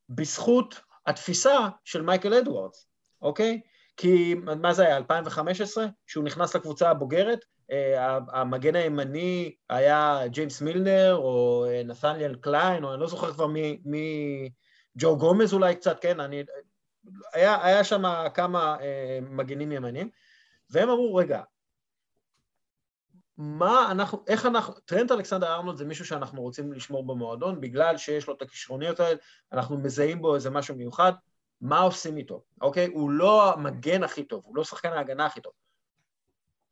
בזכות התפיסה של מייקל אדוארדס, אוקיי? כי מה זה היה, 2015? שהוא נכנס לקבוצה הבוגרת, אה, המגן הימני היה ג'יימס מילנר, או נתניאל קליין, או אני לא זוכר כבר מי, מי... ג'ו גומז אולי קצת, כן, אני... היה, היה שם כמה אה, מגינים ימנים, והם אמרו, רגע, מה אנחנו, איך אנחנו, טרנט אלכסנדר ארנולד זה מישהו שאנחנו רוצים לשמור במועדון, בגלל שיש לו את הכישרוניות האלה, אנחנו מזהים בו איזה משהו מיוחד, מה עושים איתו, אוקיי? הוא לא המגן הכי טוב, הוא לא שחקן ההגנה הכי טוב.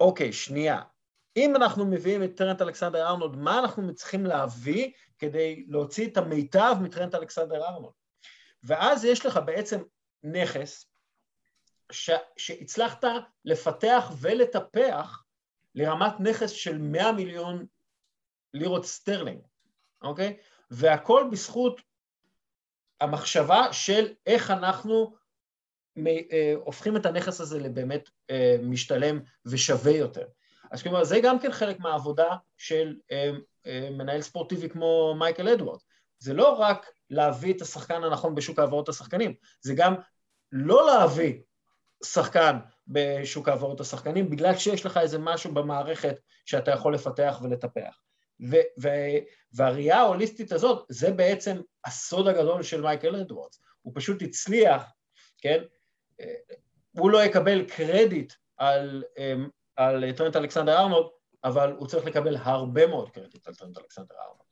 אוקיי, שנייה. אם אנחנו מביאים את טרנט אלכסנדר ארנולד, מה אנחנו צריכים להביא כדי להוציא את המיטב מטרנט אלכסנדר ארנולד? ואז יש לך בעצם נכס ש... שהצלחת לפתח ולטפח לרמת נכס של 100 מיליון לירות סטרלינג, אוקיי? והכל בזכות המחשבה של איך אנחנו אה, הופכים את הנכס הזה לבאמת אה, משתלם ושווה יותר. אז כלומר, זה גם כן חלק מהעבודה של אה, מנהל ספורטיבי כמו מייקל אדוארדס. זה לא רק להביא את השחקן הנכון בשוק העברות השחקנים, זה גם לא להביא שחקן בשוק העברות השחקנים, בגלל שיש לך איזה משהו במערכת שאתה יכול לפתח ולטפח. ו- ו- והראייה ההוליסטית הזאת, זה בעצם הסוד הגדול של מייקל אדוארדס. הוא פשוט הצליח, כן? הוא לא יקבל קרדיט על, על טרנט אלכסנדר ארנולד, אבל הוא צריך לקבל הרבה מאוד קרדיט על טרנט אלכסנדר ארנולד.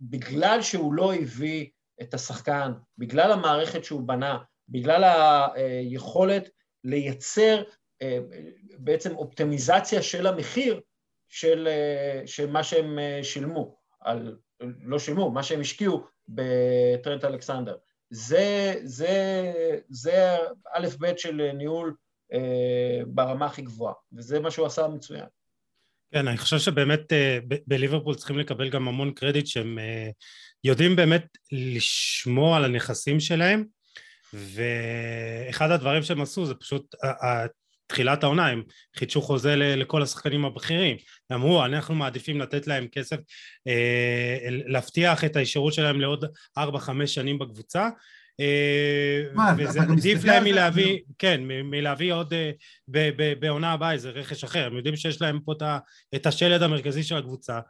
בגלל שהוא לא הביא את השחקן, בגלל המערכת שהוא בנה, בגלל היכולת לייצר אה, בעצם אופטימיזציה של המחיר של, אה, של מה שהם אה, שילמו, על, לא שילמו, מה שהם השקיעו בטרנט אלכסנדר. זה, זה, זה א' ב' של ניהול ברמה הכי גבוהה, וזה מה שהוא עשה מצוין. כן, אני חושב שבאמת בליברפול צריכים לקבל גם המון קרדיט שהם יודעים באמת לשמור על הנכסים שלהם ואחד הדברים שהם עשו זה פשוט תחילת העונה, הם חידשו חוזה לכל השחקנים הבכירים, אמרו אנחנו מעדיפים לתת להם כסף, אה, להבטיח את הישירות שלהם לעוד 4-5 שנים בקבוצה. אה, וזה עדיף להם מלהביא, כן, מלהביא עוד אה, בעונה הבאה איזה רכש אחר, הם יודעים שיש להם פה את השלד המרכזי של הקבוצה.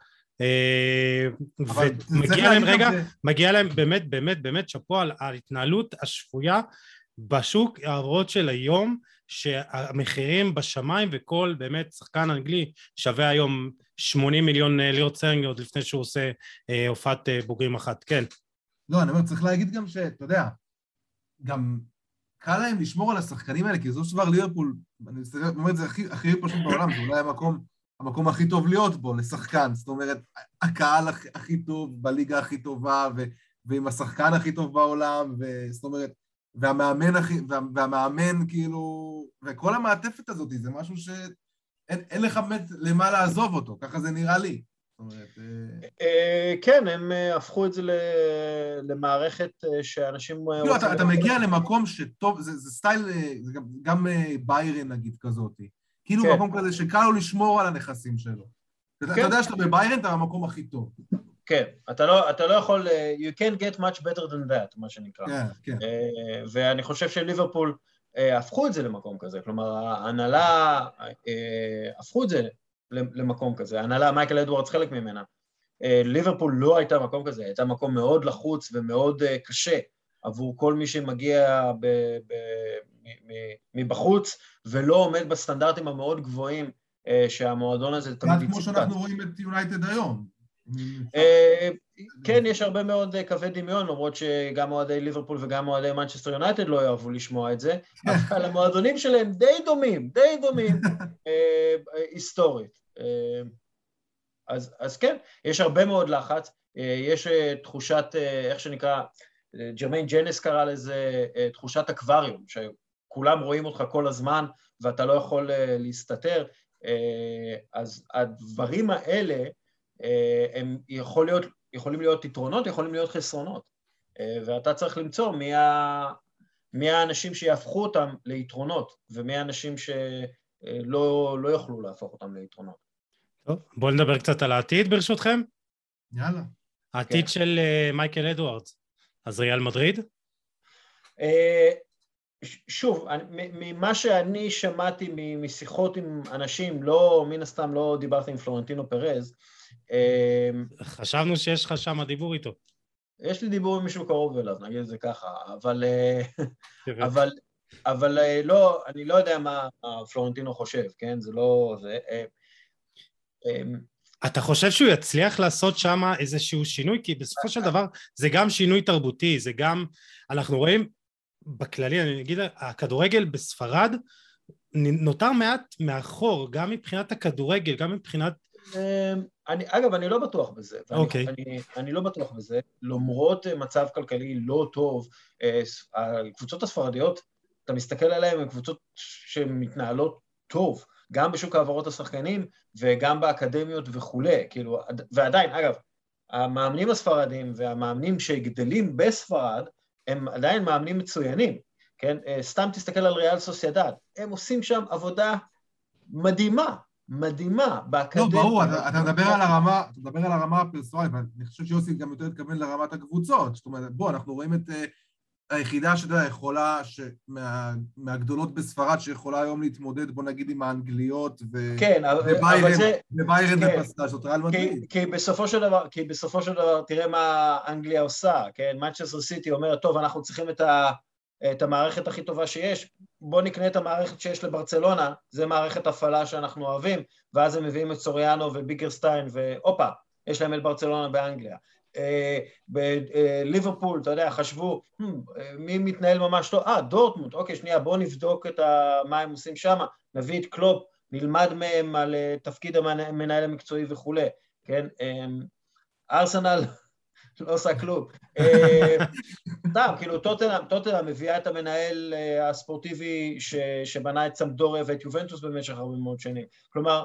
אה, ומגיע להם, רגע, מגיע להם באמת באמת באמת שאפו על ההתנהלות השפויה בשוק העברות של היום שהמחירים בשמיים וכל באמת שחקן אנגלי שווה היום 80 מיליון אה, לירות סטרלינג עוד לפני שהוא עושה אה, הופעת בוגרים אחת, כן. לא, אני אומר, צריך להגיד גם שאתה יודע, גם קל להם לשמור על השחקנים האלה, כי זו של ליברפול, אני אומר את זה הכי, הכי פשוט בעולם, זה אולי המקום המקום הכי טוב להיות בו, לשחקן. זאת אומרת, הקהל הכי, הכי טוב בליגה הכי טובה, ו, ועם השחקן הכי טוב בעולם, וזאת אומרת, והמאמן הכי, וה, והמאמן כאילו, וכל המעטפת הזאת, זה משהו שאין לך באמת למה לעזוב אותו, ככה זה נראה לי. אה, אה, כן, הם אה, הפכו את זה למערכת שאנשים... כאילו, אתה מגיע למקום שטוב, זה סטייל, גם ביירן נגיד כזאתי. כאילו כן. מקום כזה שקל לו לשמור על הנכסים שלו. כן. אתה יודע שאתה בביירן, אתה במקום הכי טוב. כן, אתה לא, אתה לא יכול, you can't get much better than that, מה שנקרא. כן, כן. Uh, ואני חושב שליברפול uh, הפכו את זה למקום כזה, כלומר, ההנהלה הפכו את זה למקום כזה, ההנהלה, מייקל אדוארדס חלק ממנה. ליברפול לא הייתה מקום כזה, הייתה מקום מאוד לחוץ ומאוד קשה עבור כל מי שמגיע ב, ב, מבחוץ, ולא עומד בסטנדרטים המאוד גבוהים אה, שהמועדון הזה תמיד יצטט. כמו שאנחנו רואים את יונייטד היום. אה, כן, יש הרבה מאוד אה, קווי דמיון, למרות שגם אוהדי ליברפול וגם אוהדי מנצ'סטר יונייטד לא יאהבו לשמוע את זה, [laughs] אבל המועדונים שלהם די דומים, די דומים [laughs] היסטורית. אז, כן, יש הרבה מאוד לחץ, יש תחושת, איך שנקרא, ג'רמיין ג'נס קרא לזה תחושת אקווריום, כולם רואים אותך כל הזמן ואתה לא יכול אה, להסתתר, אה, אז הדברים האלה אה, הם יכול להיות, יכולים להיות יתרונות, יכולים להיות חסרונות, ואתה צריך למצוא מי, ה, מי האנשים שיהפכו אותם ליתרונות ומי האנשים שלא לא יוכלו להפוך אותם ליתרונות. טוב, בואו נדבר קצת על העתיד ברשותכם. יאללה. העתיד כן. של מייקל אדוארדס, אז ריאל מדריד? שוב, ממה שאני שמעתי משיחות עם אנשים, לא, מן הסתם לא דיברתי עם פלורנטינו פרז. אמ, חשבנו שיש לך שם דיבור איתו. יש לי דיבור עם מישהו קרוב אליו, נגיד את זה ככה, אבל, אבל, אבל לא, אני לא יודע מה פלורנטינו חושב, כן? זה לא... זה, אתה חושב שהוא יצליח לעשות שם איזשהו שינוי? כי בסופו של דבר זה גם שינוי תרבותי, זה גם, אנחנו רואים בכללי, אני אגיד, הכדורגל בספרד נותר מעט מאחור, גם מבחינת הכדורגל, גם מבחינת... אני, אגב, אני לא בטוח בזה. אוקיי. Okay. אני, אני לא בטוח בזה, למרות מצב כלכלי לא טוב, אה, הקבוצות הספרדיות, אתה מסתכל עליהן, הן קבוצות שמתנהלות טוב. גם בשוק העברות השחקנים וגם באקדמיות וכולי, כאילו, ועדיין, אגב, המאמנים הספרדים והמאמנים שגדלים בספרד הם עדיין מאמנים מצוינים, כן? אה, סתם תסתכל על ריאל סוסיידד, הם עושים שם עבודה מדהימה, מדהימה באקדמיה. לא, ברור, אתה, אתה מדבר על הרמה, אתה מדבר על הרמה הפרסונלית, ואני חושב שיוסי גם יותר התכוון לרמת הקבוצות, זאת אומרת, בוא, אנחנו רואים את אה, היחידה שאתה יודע, יכולה, מה, מהגדולות בספרד, שיכולה היום להתמודד, בוא נגיד, עם האנגליות, ו... כן, וביירן, אבל זה... וביירן כן, ופסטה, זאת ריאל מדריד. כי, כי בסופו של דבר, כי בסופו של דבר, תראה מה אנגליה עושה, כן? מנצ'סטר סיטי אומרת, טוב, אנחנו צריכים את, ה, את המערכת הכי טובה שיש, בוא נקנה את המערכת שיש לברצלונה, זה מערכת הפעלה שאנחנו אוהבים, ואז הם מביאים את סוריאנו ובגיריסטיין, והופה, יש להם את ברצלונה באנגליה. אה, בליברפול, אתה יודע, חשבו, הממ, מי מתנהל ממש טוב? אה, דורטמונד, אוקיי, שנייה, בואו נבדוק את ה... מה הם עושים שם, נביא את קלופ, נלמד מהם על אה, תפקיד המנהל המקצועי וכולי, כן? ארסנל לא עושה כלום. [laughs] סתם, כאילו טוטנאם מביאה את המנהל הספורטיבי שבנה את סמדוריה ואת יובנטוס במשך הרבה מאוד שנים. כלומר,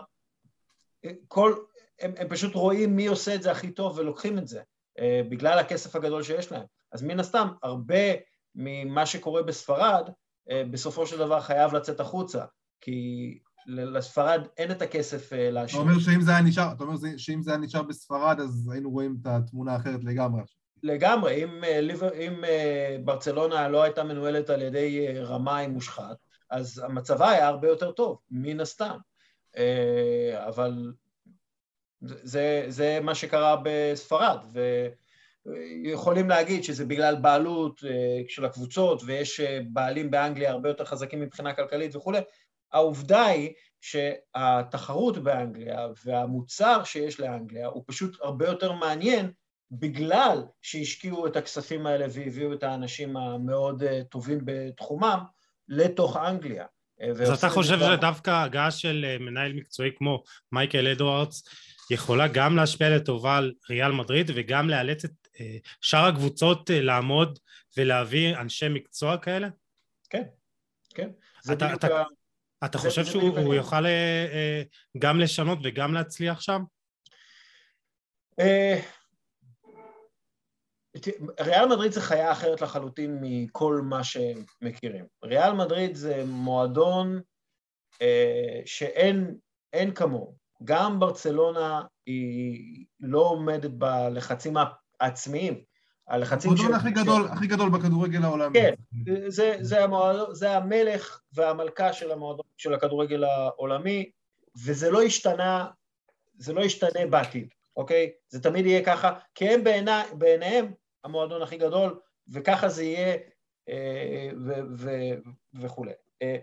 כל, הם, הם פשוט רואים מי עושה את זה הכי טוב ולוקחים את זה. אה, בגלל הכסף הגדול שיש להם. אז מן הסתם, הרבה ממה שקורה בספרד, אה, בסופו של דבר חייב לצאת החוצה, כי לספרד אין את הכסף אה, להשאיר. אתה אומר שאם זה היה נשאר, אתה אומר שאם זה היה נשאר בספרד, אז היינו רואים את התמונה האחרת לגמרי. לגמרי, אם, אם ברצלונה לא הייתה מנוהלת על ידי רמאי מושחת, אז המצבה היה הרבה יותר טוב, מן הסתם. אבל זה, זה מה שקרה בספרד, ויכולים להגיד שזה בגלל בעלות אה, של הקבוצות ויש אה, בעלים באנגליה הרבה יותר חזקים מבחינה כלכלית וכולי. העובדה היא שהתחרות באנגליה והמוצר שיש לאנגליה הוא פשוט הרבה יותר מעניין בגלל שהשקיעו את הכספים האלה והביאו את האנשים המאוד אה, טובים בתחומם לתוך אנגליה. אז אתה חושב שדווקא הגעה של מנהל מקצועי כמו מייקל אדוארדס יכולה גם להשפיע לטובה על ריאל מדריד וגם לאלץ את אה, שאר הקבוצות אה, לעמוד ולהביא אנשי מקצוע כאלה? כן, כן. אתה, אתה, אתה חושב שהוא יוכל אה, גם לשנות וגם להצליח שם? ריאל מדריד זה חיה אחרת לחלוטין מכל מה שהם מכירים. ריאל מדריד זה מועדון שאין כמוהו. גם ברצלונה היא לא עומדת בלחצים העצמיים, הלחצים של... הכי גדול, הכי גדול בכדורגל העולמי. כן, זה, זה, המועד, זה המלך והמלכה של, המועד, של הכדורגל העולמי, וזה לא השתנה, זה לא ישתנה בעתיד, אוקיי? זה תמיד יהיה ככה, כי הם בעיני, בעיניהם המועדון הכי גדול, וככה זה יהיה אה, ו, ו, וכולי. אה,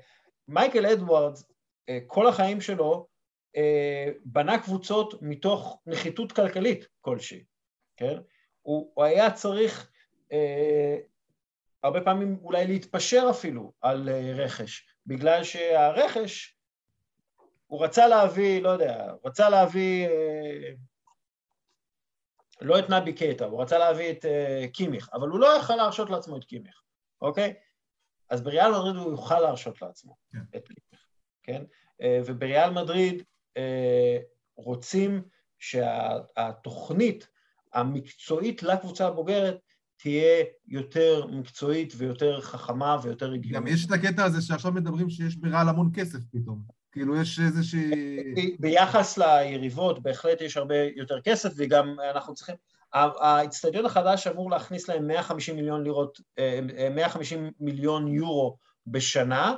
מייקל אדוארדס, אה, כל החיים שלו, אה, בנה קבוצות מתוך נחיתות כלכלית כלשהי, כן? הוא, הוא היה צריך אה, הרבה פעמים אולי להתפשר אפילו על אה, רכש, בגלל שהרכש, הוא רצה להביא, לא יודע, הוא רצה להביא אה, לא את נבי קייטה, הוא רצה להביא את אה, קימיך, אבל הוא לא יכל להרשות לעצמו את קימיך, אוקיי? אז בריאל מדריד הוא יוכל להרשות לעצמו כן. את קימיך, כן? אה, ובריאל מדריד אה, רוצים שהתוכנית המקצועית לקבוצה הבוגרת תהיה יותר מקצועית ויותר חכמה ויותר הגיונית. גם יש את הקטע הזה שעכשיו מדברים שיש ברעל המון כסף פתאום. כאילו יש איזושהי... ביחס ליריבות בהחלט יש הרבה יותר כסף וגם אנחנו צריכים... האיצטדיון החדש אמור להכניס להם 150 מיליון לירות, 150 אה, מיליון יורו בשנה,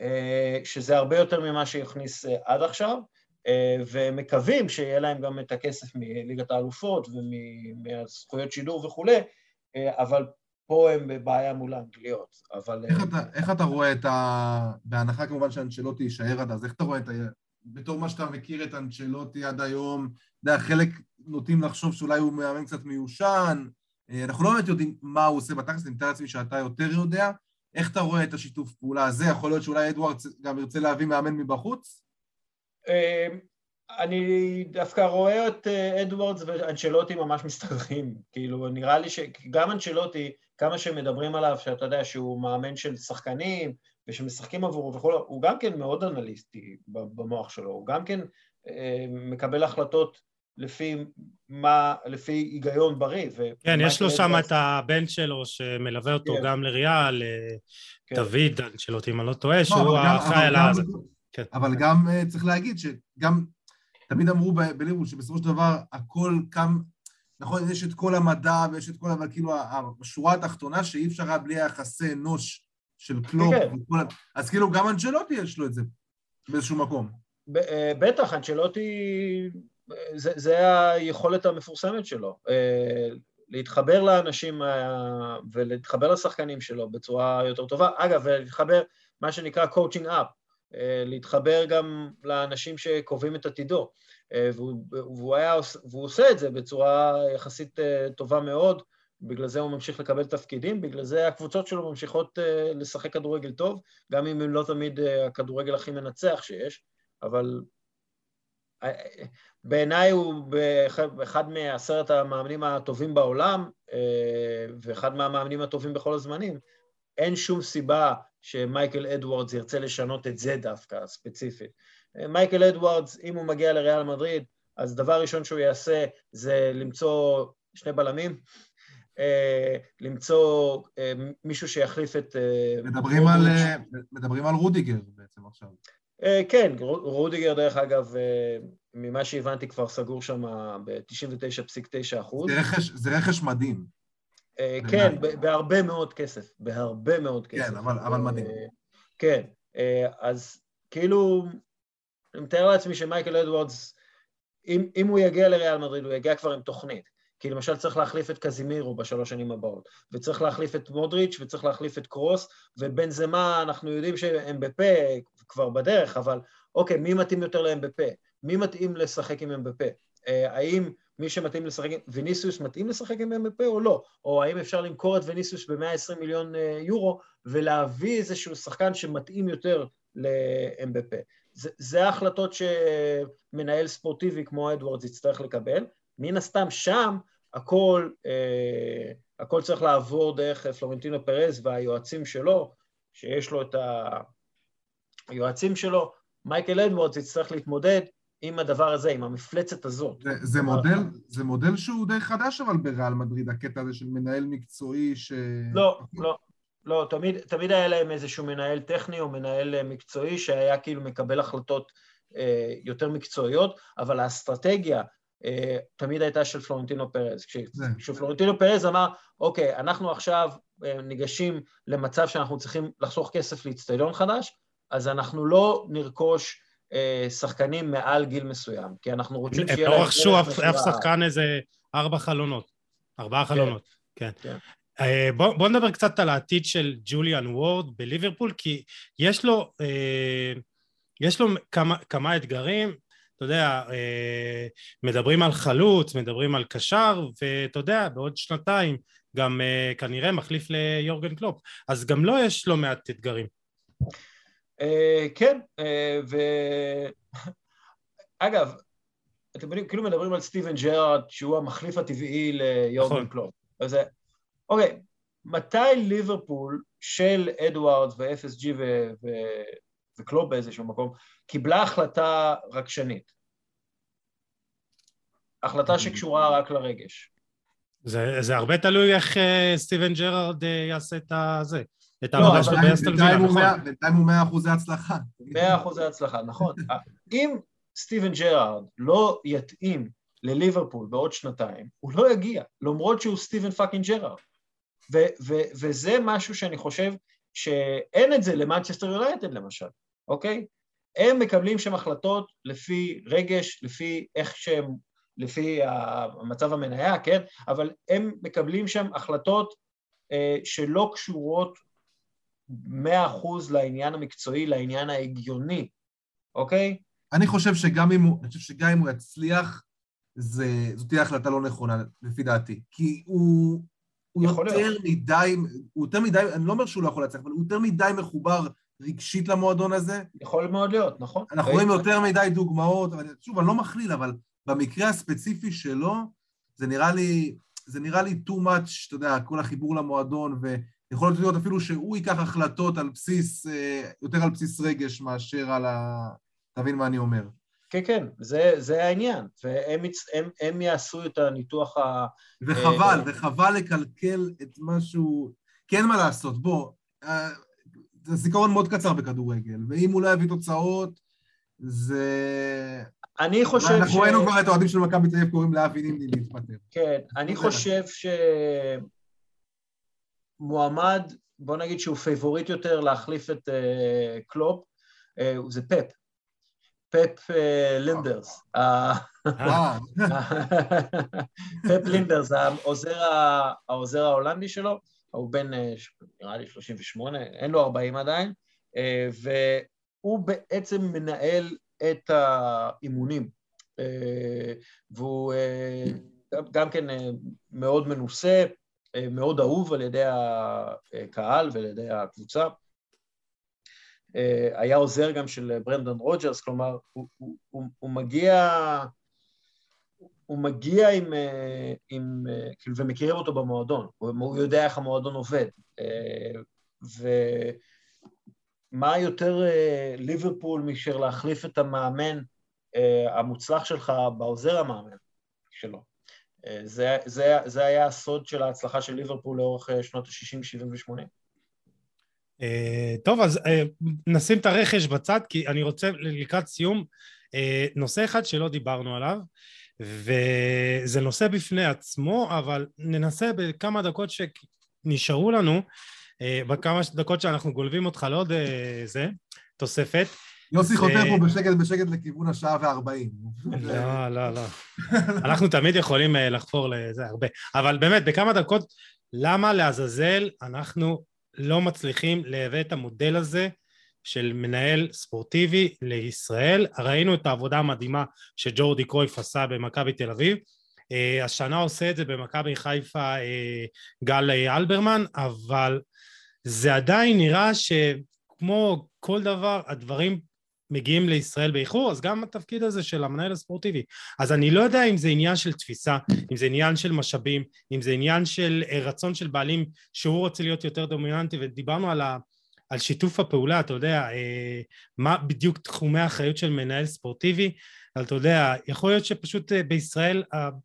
אה, שזה הרבה יותר ממה שהכניס עד עכשיו. ומקווים שיהיה להם גם את הכסף מליגת האלופות ומהזכויות שידור וכולי, אבל פה הם בבעיה מול האנגליות, אבל... איך אתה, איך אתה רואה את ה... בהנחה כמובן שאנצ'לוטי יישאר עד אז, איך אתה רואה את ה... בתור מה שאתה מכיר את אנצ'לוטי עד היום, אתה יודע, חלק נוטים לחשוב שאולי הוא מאמן קצת מיושן, אנחנו לא באמת יודעים מה הוא עושה בתכלס, אני מתאר לעצמי שאתה יותר יודע. איך אתה רואה את השיתוף פעולה הזה? יכול להיות שאולי אדוארדס גם ירצה להביא מאמן מבחוץ? אמ, אני דווקא רואה את אה, אדוארדס ואנצ'לוטי ממש מסתדרים. כאילו, נראה לי שגם אנצ'לוטי, כמה שמדברים עליו, שאתה יודע שהוא מאמן של שחקנים ושמשחקים עבורו וכו', הוא גם כן מאוד אנליסטי במוח שלו, הוא גם כן אה, מקבל החלטות לפי מה, לפי היגיון בריא. כן, יש לו שם את הבן שלו שמלווה אותו כן. גם לריאל, אה, כן. דוד, אנצ'לוטי, אם אני לא טועה, לא, שהוא האחראי על הזה. כן. אבל גם אה, צריך להגיד שגם, תמיד אמרו בליברול שבסופו של דבר הכל קם, נכון, יש את כל המדע ויש את כל, אבל כאילו השורה התחתונה שאי אפשר היה בלי היחסי אנוש של קלופ, וכל, אז כאילו גם אנצ'לוטי יש לו את זה באיזשהו מקום. אה, בטח, אנצ'לוטי זה, זה היכולת המפורסמת שלו, אה, להתחבר לאנשים ולהתחבר לשחקנים שלו בצורה יותר טובה. אגב, ולהתחבר, מה שנקרא coaching up, להתחבר גם לאנשים שקובעים את עתידו. והוא, והוא, היה, והוא עושה את זה בצורה יחסית טובה מאוד, בגלל זה הוא ממשיך לקבל תפקידים, בגלל זה הקבוצות שלו ממשיכות לשחק כדורגל טוב, גם אם הם לא תמיד הכדורגל הכי מנצח שיש, אבל בעיניי הוא אחד מעשרת המאמנים הטובים בעולם, אה, ואחד מהמאמנים הטובים בכל הזמנים. אין שום סיבה שמייקל אדוארדס ירצה לשנות את זה דווקא, ספציפית. אה, מייקל אדוארדס, אם הוא מגיע לריאל מדריד, אז דבר ראשון שהוא יעשה זה למצוא שני בלמים, אה, למצוא מישהו שיחליף את... מדברים, על, מדברים על רודיגר בעצם עכשיו. כן, רודיגר דרך אגב ממה שהבנתי כבר סגור שם ב-99.9 אחוז. זה רכש, זה רכש מדהים. אה, כן, בהרבה מאוד כסף, בהרבה מאוד כן, כסף. כן, אבל, אבל מדהים. אה, כן, אה, אז כאילו, אני מתאר לעצמי שמייקל אדוורדס, אם, אם הוא יגיע לריאל מדריד, הוא יגיע כבר עם תוכנית. כי למשל צריך להחליף את קזימירו בשלוש שנים הבאות, וצריך להחליף את מודריץ' וצריך להחליף את קרוס, ובין זה מה אנחנו יודעים שהם בפה כבר בדרך, אבל אוקיי, מי מתאים יותר להם בפה? מי מתאים לשחק עם אמבפה? אה, האם מי שמתאים לשחק. ויניסיוס מתאים לשחק עם אמבפה או לא? או האם אפשר למכור את ויניסיוס ב-120 מיליון אה, יורו ולהביא איזשהו שחקן שמתאים יותר לאמבפה? זה, ההחלטות שמנהל ספורטיבי כמו אדוארדס יצטרך לקבל. מן הסתם שם הכל, אה, הכל צריך לעבור דרך פלורנטינו פרז והיועצים שלו, שיש לו את היועצים שלו, מייקל אדוורדס יצטרך להתמודד עם הדבר הזה, עם המפלצת הזאת. זה, זה, מודל, זה מודל שהוא די חדש אבל בריאל מדריד, הקטע הזה של מנהל מקצועי ש... לא, לא, לא, תמיד, תמיד היה להם איזשהו מנהל טכני או מנהל אה, מקצועי שהיה כאילו מקבל החלטות אה, יותר מקצועיות, אבל האסטרטגיה אה, תמיד הייתה של פלורנטינו פרז. כשפלורנטינו פרז אמר, אוקיי, אנחנו עכשיו אה, ניגשים למצב שאנחנו צריכים לחסוך כסף לאצטדיון חדש, אז אנחנו לא נרכוש שחקנים מעל גיל מסוים, כי אנחנו רוצים שיהיה להם... הם לא רכשו אף שחקן איזה ארבע חלונות, ארבעה כן. חלונות, כן. כן. אה, בוא, בוא נדבר קצת על העתיד של ג'וליאן וורד בליברפול, כי יש לו, אה, יש לו כמה, כמה אתגרים, אתה יודע, מדברים על חלוץ, מדברים על קשר, ואתה יודע, בעוד שנתיים גם כנראה מחליף ליורגן קלופ, אז גם לו יש לא מעט אתגרים. אה, כן, אה, ו... אגב, אתם יודעים, כאילו מדברים על סטיבן ג'רארד, שהוא המחליף הטבעי ליורגן נכון. קלופ. אז אוקיי, מתי ליברפול של אדוארדס ו-FSG ו- ו- וקלופ באיזשהו מקום, קיבלה החלטה רגשנית? החלטה שקשורה רק לרגש. זה, זה הרבה תלוי איך סטיבן ג'רארד יעשה את הזה. את לא, העבודה שלו באסטון וילה, נכון. בינתיים הוא מאה אחוזי הצלחה. מאה אחוזי הצלחה, נכון. אם סטיבן ג'רארד לא יתאים לליברפול בעוד שנתיים, הוא לא יגיע, למרות שהוא סטיבן fucking ג'רארד. וזה משהו שאני חושב שאין את זה למנצ'סטר יונייטד למשל, אוקיי? הם מקבלים שם החלטות לפי רגש, לפי איך שהם, לפי המצב המניה, כן? אבל הם מקבלים שם החלטות אה, שלא קשורות מאה אחוז לעניין המקצועי, לעניין ההגיוני, אוקיי? אני חושב שגם אם הוא, אני חושב שגם אם הוא יצליח, זה, זאת תהיה החלטה לא נכונה, לפי דעתי. כי הוא, הוא יותר להיות. מדי, הוא יותר מדי, אני לא אומר שהוא לא יכול להצליח, אבל הוא יותר מדי מחובר רגשית למועדון הזה. יכול מאוד להיות, נכון. אנחנו רואים יותר מדי דוגמאות, אבל שוב, אני לא מכליל, אבל במקרה הספציפי שלו, זה נראה לי, זה נראה לי too much, אתה יודע, כל החיבור למועדון, ויכול להיות אפילו שהוא ייקח החלטות על בסיס, אה, יותר על בסיס רגש מאשר על ה... תבין מה אני אומר. כן, כן, זה, זה העניין, והם הם, הם יעשו את הניתוח ה... וחבל, אה, וחבל לקלקל את משהו... כן, מה לעשות, בוא, אה, זה זיכרון מאוד קצר בכדורגל, ואם הוא לא יביא תוצאות, זה... אני חושב אנחנו ש... אנחנו ראינו כבר את האוהדים של מכבי תל אביב קוראים לאבי נימני להתפטר. כן, אני חושב שמועמד, בוא נגיד שהוא פייבוריט יותר להחליף את אה, קלופ, אה, זה פפ. פפ אה, לינדרס. [laughs] פפ לינדרס, העוזר, העוזר ההולנדי שלו, הוא בן, נראה לי 38, אין לו 40 עדיין, והוא בעצם מנהל את האימונים, אה, והוא אה, גם כן אה, מאוד מנוסה, מאוד אהוב על ידי הקהל ועל ידי הקבוצה. היה עוזר גם של ברנדון רוג'רס, כלומר, הוא, הוא, הוא, הוא מגיע, הוא מגיע עם, עם, כאילו, ומכירים אותו במועדון, הוא יודע איך המועדון עובד. ו... מה יותר אה, ליברפול מאשר להחליף את המאמן אה, המוצלח שלך בעוזר המאמן שלו. אה, זה, זה, זה היה הסוד של ההצלחה של ליברפול לאורך שנות ה-60, 70 ו-80. טוב, אז נשים את הרכש בצד, כי אני רוצה לקראת סיום, נושא אחד שלא דיברנו עליו, וזה נושא בפני עצמו, אבל ננסה בכמה דקות שנשארו לנו, אה, בכמה דקות שאנחנו גולבים אותך לעוד אה, זה, תוספת. יוסי חותר פה בשקט בשקט לכיוון השעה וארבעים. לא, לא, לא. אנחנו תמיד יכולים אה, לחפור לזה הרבה. אבל באמת, בכמה דקות, למה לעזאזל אנחנו לא מצליחים לייבא את המודל הזה של מנהל ספורטיבי לישראל? ראינו את העבודה המדהימה שג'ורדי קרויף עשה במכבי תל אביב. השנה עושה את זה במכבי חיפה גל אלברמן, אבל זה עדיין נראה שכמו כל דבר, הדברים מגיעים לישראל באיחור, אז גם התפקיד הזה של המנהל הספורטיבי. אז אני לא יודע אם זה עניין של תפיסה, אם זה עניין של משאבים, אם זה עניין של אה, רצון של בעלים שהוא רוצה להיות יותר דומיננטי, ודיברנו על, ה, על שיתוף הפעולה, אתה יודע, אה, מה בדיוק תחומי האחריות של מנהל ספורטיבי, אבל אתה יודע, יכול להיות שפשוט אה, בישראל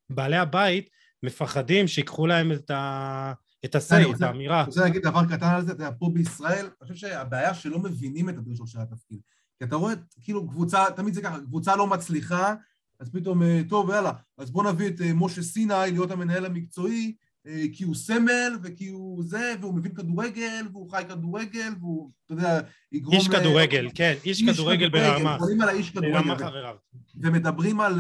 בעלי הבית מפחדים שיקחו להם את ה... את הסיי, את האמירה. אני רוצה להגיד דבר קטן על זה, אתה יודע, פה בישראל, אני חושב שהבעיה שלא מבינים את הדרישות של התפקיד. כי אתה רואה, כאילו, קבוצה, תמיד זה ככה, קבוצה לא מצליחה, אז פתאום, אה, טוב, יאללה, אז בוא נביא את אה, משה סיני להיות המנהל המקצועי, אה, כי הוא סמל, וכי הוא זה, והוא מבין כדורגל, והוא חי כדורגל, והוא, אתה יודע, יגרום... איש כדורגל, כן, איש כדורגל ברמה. מדברים על האיש כדורגל. ומדברים על...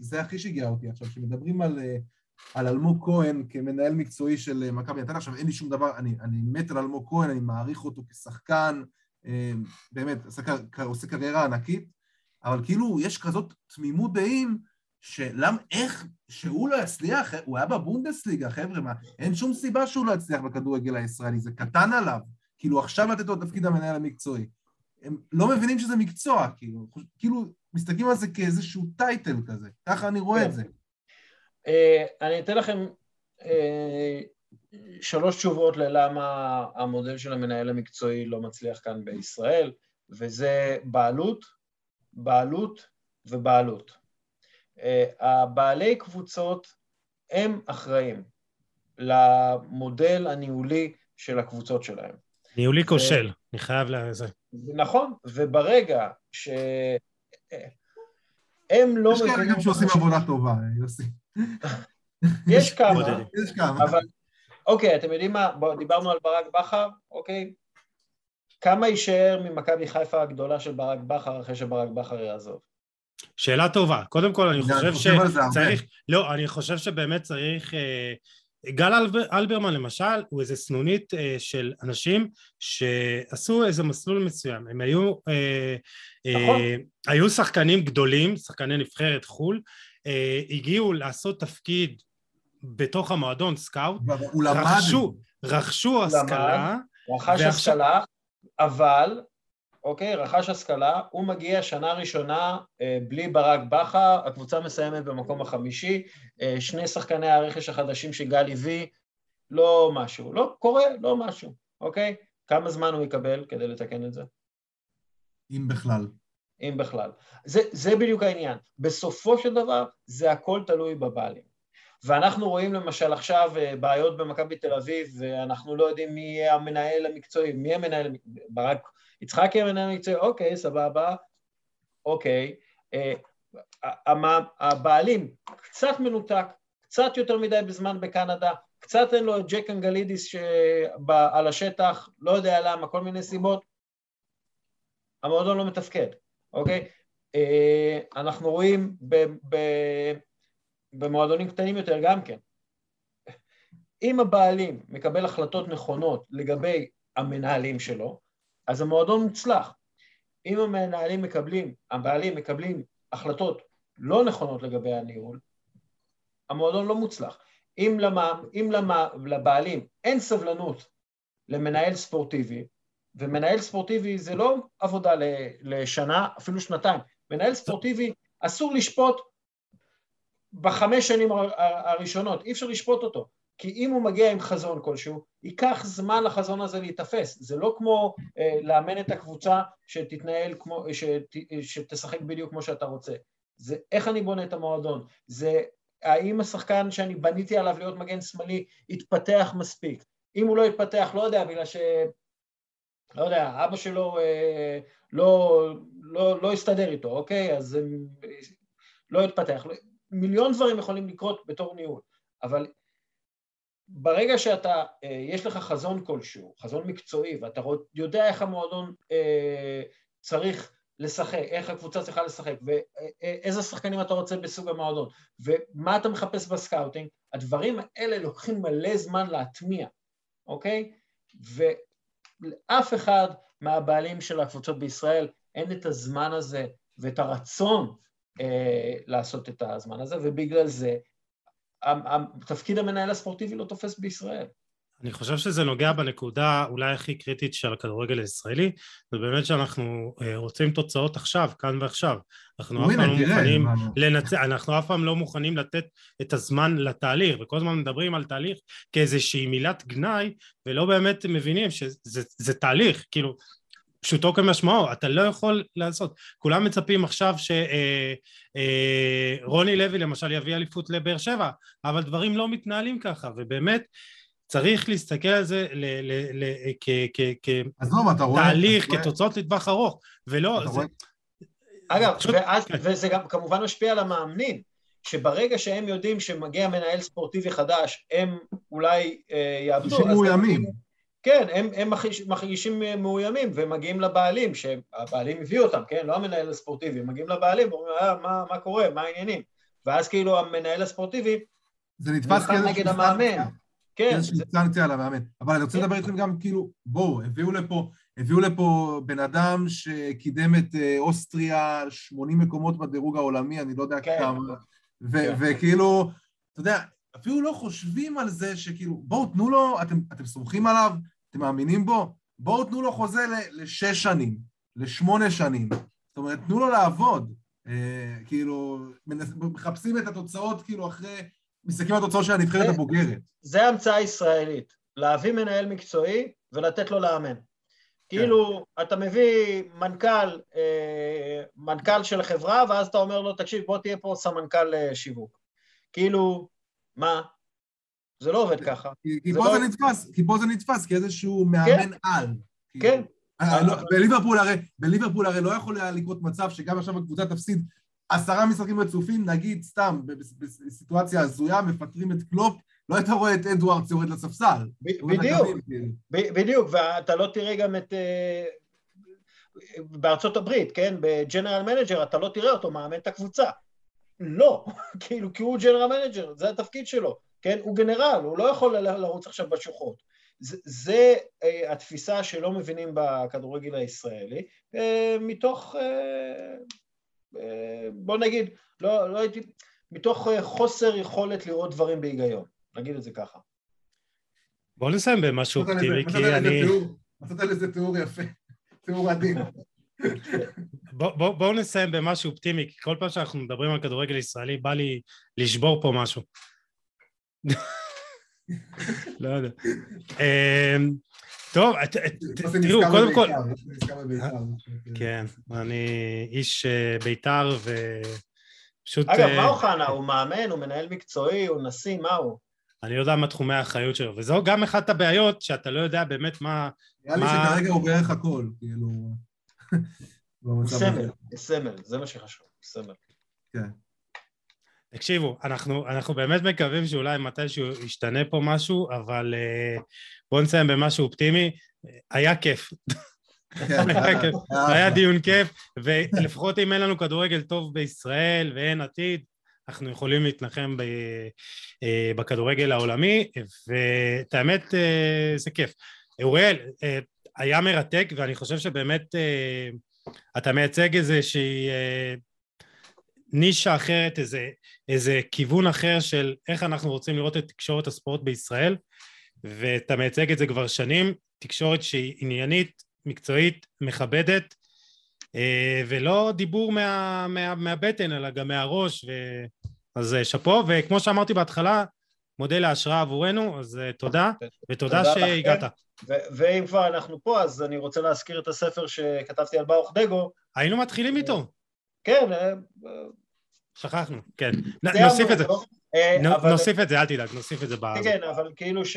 זה הכי שיגע אותי עכשיו, שמדברים על... על אלמוג כהן כמנהל מקצועי של מכבי נתניה. עכשיו, אין לי שום דבר, אני, אני מת על אלמוג כהן, אני מעריך אותו כשחקן, באמת, עושה, עושה קריירה ענקית, אבל כאילו, יש כזאת תמימות דעים, שלמה, איך, שהוא לא יצליח, הוא היה בבונדסליגה, חבר'ה, מה, אין שום סיבה שהוא לא יצליח בכדורגל הישראלי, זה קטן עליו. כאילו, עכשיו לתת לו תפקיד המנהל המקצועי. הם לא מבינים שזה מקצוע, כאילו, כאילו, מסתכלים על זה כאיזשהו טייטל כזה, ככה אני רואה את זה. אה, אני אתן לכם אה, שלוש תשובות ללמה המודל של המנהל המקצועי לא מצליח כאן בישראל, וזה בעלות, בעלות ובעלות. אה, הבעלי קבוצות הם אחראים למודל הניהולי של הקבוצות שלהם. ניהולי כושל, אני חייב לזה. נכון, וברגע שהם לא... יש כאלה גם שעושים עבודה טובה, יוסי. [laughs] יש כמה, יש כמה. אבל אוקיי, אתם יודעים מה? דיברנו על ברק בכר, אוקיי? כמה יישאר ממכבי חיפה הגדולה של ברק בכר אחרי שברק בכר יעזוב? שאלה טובה. קודם כל, אני חושב. שצריך... לא, אני חושב שבאמת צריך... אה, גל אלבר- אלברמן למשל הוא איזה סנונית אה, של אנשים שעשו איזה מסלול מסוים, הם היו, אה, נכון. אה, היו שחקנים גדולים, שחקני נבחרת חו"ל, אה, הגיעו לעשות תפקיד בתוך המועדון סקאוט, הוא למד. רכשו, רכשו למד. השכלה, רכש ועכשיו- השכלה, אבל, אוקיי, רכש השכלה, הוא מגיע שנה ראשונה אה, בלי ברק בכר, הקבוצה מסיימת במקום החמישי, אה, שני שחקני הרכש החדשים שגל הביא, לא משהו, לא קורה, לא משהו, אוקיי? כמה זמן הוא יקבל כדי לתקן את זה? אם בכלל. אם בכלל. זה, זה בדיוק העניין. בסופו של דבר, זה הכל תלוי בבעלים. ואנחנו רואים למשל עכשיו אה, בעיות במכבי תל אביב, ואנחנו לא יודעים מי יהיה המנהל המקצועי, מי המנהל, המק- ברק יצחקי המנהל המקצועי, אוקיי, סבבה, אוקיי. אה, הבעלים קצת מנותק, קצת יותר מדי בזמן בקנדה, קצת אין לו את ג'ק אנגלידיס שב- על השטח, לא יודע למה, כל מיני סיבות. המועדון לא מתפקד, אוקיי? אה, אנחנו רואים ב- ב- במועדונים קטנים יותר גם כן. אם הבעלים מקבל החלטות נכונות לגבי המנהלים שלו, אז המועדון מוצלח. אם המנהלים מקבלים, הבעלים מקבלים החלטות לא נכונות לגבי הניהול, המועדון לא מוצלח. אם, למה, אם למה, לבעלים אין סבלנות למנהל ספורטיבי, ומנהל ספורטיבי זה לא עבודה לשנה, אפילו שנתיים. מנהל ספורטיבי אסור לשפוט בחמש שנים הר- הר- הראשונות, אי אפשר לשפוט אותו. כי אם הוא מגיע עם חזון כלשהו, ייקח זמן לחזון הזה להיתפס. זה לא כמו אה, לאמן את הקבוצה שתתנהל כמו, שת, שתשחק בדיוק כמו שאתה רוצה. זה איך אני בונה את המועדון. זה האם השחקן שאני בניתי עליו להיות מגן שמאלי יתפתח מספיק. אם הוא לא יתפתח, לא יודע, בגלל ש... לא יודע, אבא שלו אה, לא, לא, לא הסתדר איתו, אוקיי? אז הם, לא יתפתח. מיליון דברים יכולים לקרות בתור ניהול, אבל ברגע שאתה, אה, יש לך חזון כלשהו, חזון מקצועי, ואתה יודע איך המועדון אה, צריך לשחק, איך הקבוצה צריכה לשחק, ואיזה שחקנים אתה רוצה בסוג המועדון, ומה אתה מחפש ב scouting, הדברים האלה לוקחים מלא זמן להטמיע, אוקיי? ולאף אחד מהבעלים של הקבוצות בישראל אין את הזמן הזה ואת הרצון אה, לעשות את הזמן הזה, ובגלל זה תפקיד המנהל הספורטיבי לא תופס בישראל. אני חושב שזה נוגע בנקודה אולי הכי קריטית של הכדורגל הישראלי, זה באמת שאנחנו אה, רוצים תוצאות עכשיו, כאן ועכשיו. אנחנו אף פעם לא מוכנים לנצח, אנחנו אף פעם לא מוכנים לתת את הזמן לתהליך, וכל הזמן מדברים על תהליך כאיזושהי מילת גנאי, ולא באמת מבינים שזה זה תהליך, כאילו, פשוטו כמשמעו, אתה לא יכול לעשות. כולם מצפים עכשיו שרוני לוי למשל יביא אליפות לבאר שבע, אבל דברים לא מתנהלים ככה, ובאמת צריך להסתכל על זה ל- ל- ל- כ- כ- עזוב, אתה רואה... כתהליך, כתוצאות לטווח ארוך, ולא, זה, רואה- אגב, פשוט- ואז, כן. וזה גם כמובן משפיע על המאמנים, שברגע שהם יודעים שמגיע מנהל ספורטיבי חדש, הם אולי אה, יעבדו. אנשים אז מאוימים. כן, הם, הם מרגיש- מרגישים אה, מאוימים ומגיעים לבעלים, שהבעלים הביא אותם, כן? לא המנהל הספורטיבי, הם מגיעים לבעלים ואומרים, אה, מה, מה קורה, מה העניינים? ואז כאילו המנהל הספורטיבי זה נתפס כאיזושהי נגד. המאמן. כן, איזושהי זה, סנקציה על המאמן. אבל אני רוצה כן. לדבר איתכם גם, כאילו, בואו, הביאו לפה, הביאו לפה בן אדם שקידם את אה, אוסטריה 80 מקומות בדירוג העולמי, אני לא יודע כן. כמה. ו- כן. וכאילו, אתה יודע, אפילו לא חושבים על זה שכאילו, בואו תנו לו, אתם, אתם סומכים עליו, אתם מאמינים בו, בואו תנו לו חוזה לשש שנים, לשמונה שנים. זאת אומרת, תנו לו לעבוד. אה, כאילו, מנס- מחפשים את התוצאות, כאילו, אחרי, מסתכלים על התוצאות של הנבחרת הבוגרת. זה המצאה ישראלית, להביא מנהל מקצועי ולתת לו לאמן. כאילו, אתה מביא מנכ"ל, אה, מנכ"ל של החברה, ואז אתה אומר לו, תקשיב, בוא תהיה פה סמנכ"ל אה, שיווק. כאילו, מה? זה לא עובד ככה. כי, פה לא- זה נתפס, כי פה זה נתפס כאיזשהו מאמן על. כן. אה, לא, בליברפול הרי, בליברפול הרי לא יכול היה לקרות מצב שגם עכשיו הקבוצה תפסיד עשרה משחקים רצופים, נגיד סתם, בסיטואציה הזויה, מפטרים את קלופ, לא היית רואה את אדוארדס יורד לספסל. בדיוק, כאילו. בדיוק, ואתה לא תראה גם את... אה, בארצות הברית, כן? ב general manager אתה לא תראה אותו מאמן את הקבוצה. לא, [laughs] כאילו, כי הוא general manager, זה התפקיד שלו, כן? הוא גנרל, הוא לא יכול לרוץ עכשיו בשוחות. זה, זה אה, התפיסה שלא מבינים בכדורגל הישראלי, אה, מתוך, אה, אה, בוא נגיד, לא, לא הייתי, מתוך אה, חוסר יכולת לראות דברים בהיגיון, נגיד את זה ככה. בוא נסיים במשהו אופטימי, כי אני... מצאת לזה תיאור יפה, תיאור עדין. בואו בוא, בוא נסיים במשהו אופטימי, כי כל פעם שאנחנו מדברים על כדורגל ישראלי בא לי לשבור פה משהו. לא יודע. אמ, טוב, תראו, קודם כל... כן, אני איש אה, בית"ר ופשוט... אגב, מה אוחנה? הוא מאמן, הוא מנהל מקצועי, הוא נשיא, מה הוא? אני לא יודע מה תחומי האחריות שלו, וזו גם אחת הבעיות שאתה לא יודע באמת מה... נראה לי שכרגע הוא בערך הכל, כאילו... [laughs] הוא סמל, הוא סמל, זה מה שחשוב, סמל. כן. תקשיבו, אנחנו, אנחנו באמת מקווים שאולי מתישהו ישתנה פה משהו, אבל uh, בואו נסיים במשהו אופטימי. היה כיף. היה דיון כיף, ולפחות אם אין לנו כדורגל טוב בישראל ואין עתיד, אנחנו יכולים להתנחם ב, uh, בכדורגל העולמי, ואת האמת, uh, זה כיף. אוריאל, היה מרתק, ואני חושב שבאמת אתה מייצג איזושהי... נישה אחרת, איזה, איזה כיוון אחר של איך אנחנו רוצים לראות את תקשורת הספורט בישראל, ואתה מייצג את זה כבר שנים, תקשורת שהיא עניינית, מקצועית, מכבדת, אה, ולא דיבור מה, מה, מהבטן, אלא גם מהראש, ו... אז אה, שאפו, וכמו שאמרתי בהתחלה, מודל ההשראה עבורנו, אז אה, תודה, ותודה שהגעת. ואם כבר אנחנו פה, אז אני רוצה להזכיר את הספר שכתבתי על ברוך דגו. היינו מתחילים איתו. כן, שכחנו, כן. נוסיף את זה. אה, נוסיף את זה, אל תדאג, נוסיף את זה בארץ. כן, אבל כאילו ש...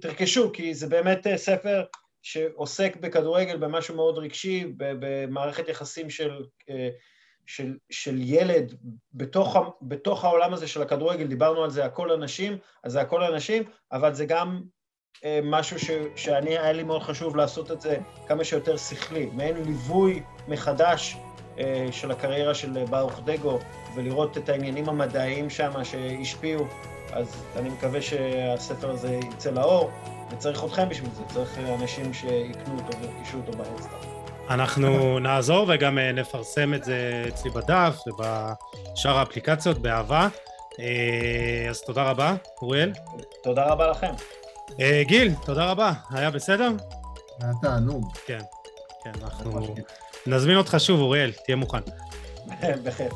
תרכשו, כי זה באמת אה, ספר שעוסק בכדורגל במשהו מאוד רגשי, במערכת יחסים של, אה, של, של ילד בתוך, בתוך העולם הזה של הכדורגל, דיברנו על זה הכל אנשים, אז זה הכל אנשים, אבל זה גם משהו ש, שאני, היה לי מאוד חשוב לעשות את זה כמה שיותר שכלי, מעין ליווי מחדש אה, של הקריירה של ברוך דגו ולראות את העניינים המדעיים שם שהשפיעו, אז אני מקווה שהספר הזה יצא לאור, וצריך אתכם בשביל זה, צריך אנשים שיקנו אותו וירכשו אותו באקסטרה. אנחנו [laughs] נעזור וגם אה, נפרסם את זה אצלי בדף ובשאר האפליקציות באהבה. אה, אז תודה רבה, אוריאל. תודה רבה לכם. גיל, תודה רבה. היה בסדר? היה תענוג. כן, כן, אנחנו... נזמין אותך שוב, אוריאל, תהיה מוכן. [laughs] בכיף.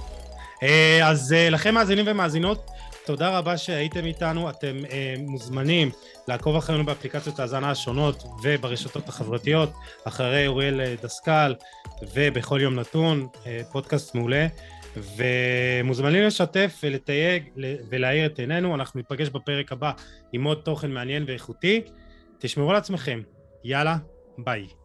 אה, אז אה, לכם מאזינים ומאזינות, תודה רבה שהייתם איתנו, אתם אה, מוזמנים לעקוב אחרינו באפליקציות ההאזנה השונות וברשתות החברתיות, אחרי אוריאל דסקל ובכל יום נתון, פודקאסט מעולה, ומוזמנים לשתף ולתייג ולהאיר את עינינו, אנחנו ניפגש בפרק הבא עם עוד תוכן מעניין ואיכותי, תשמרו על עצמכם, יאללה, ביי.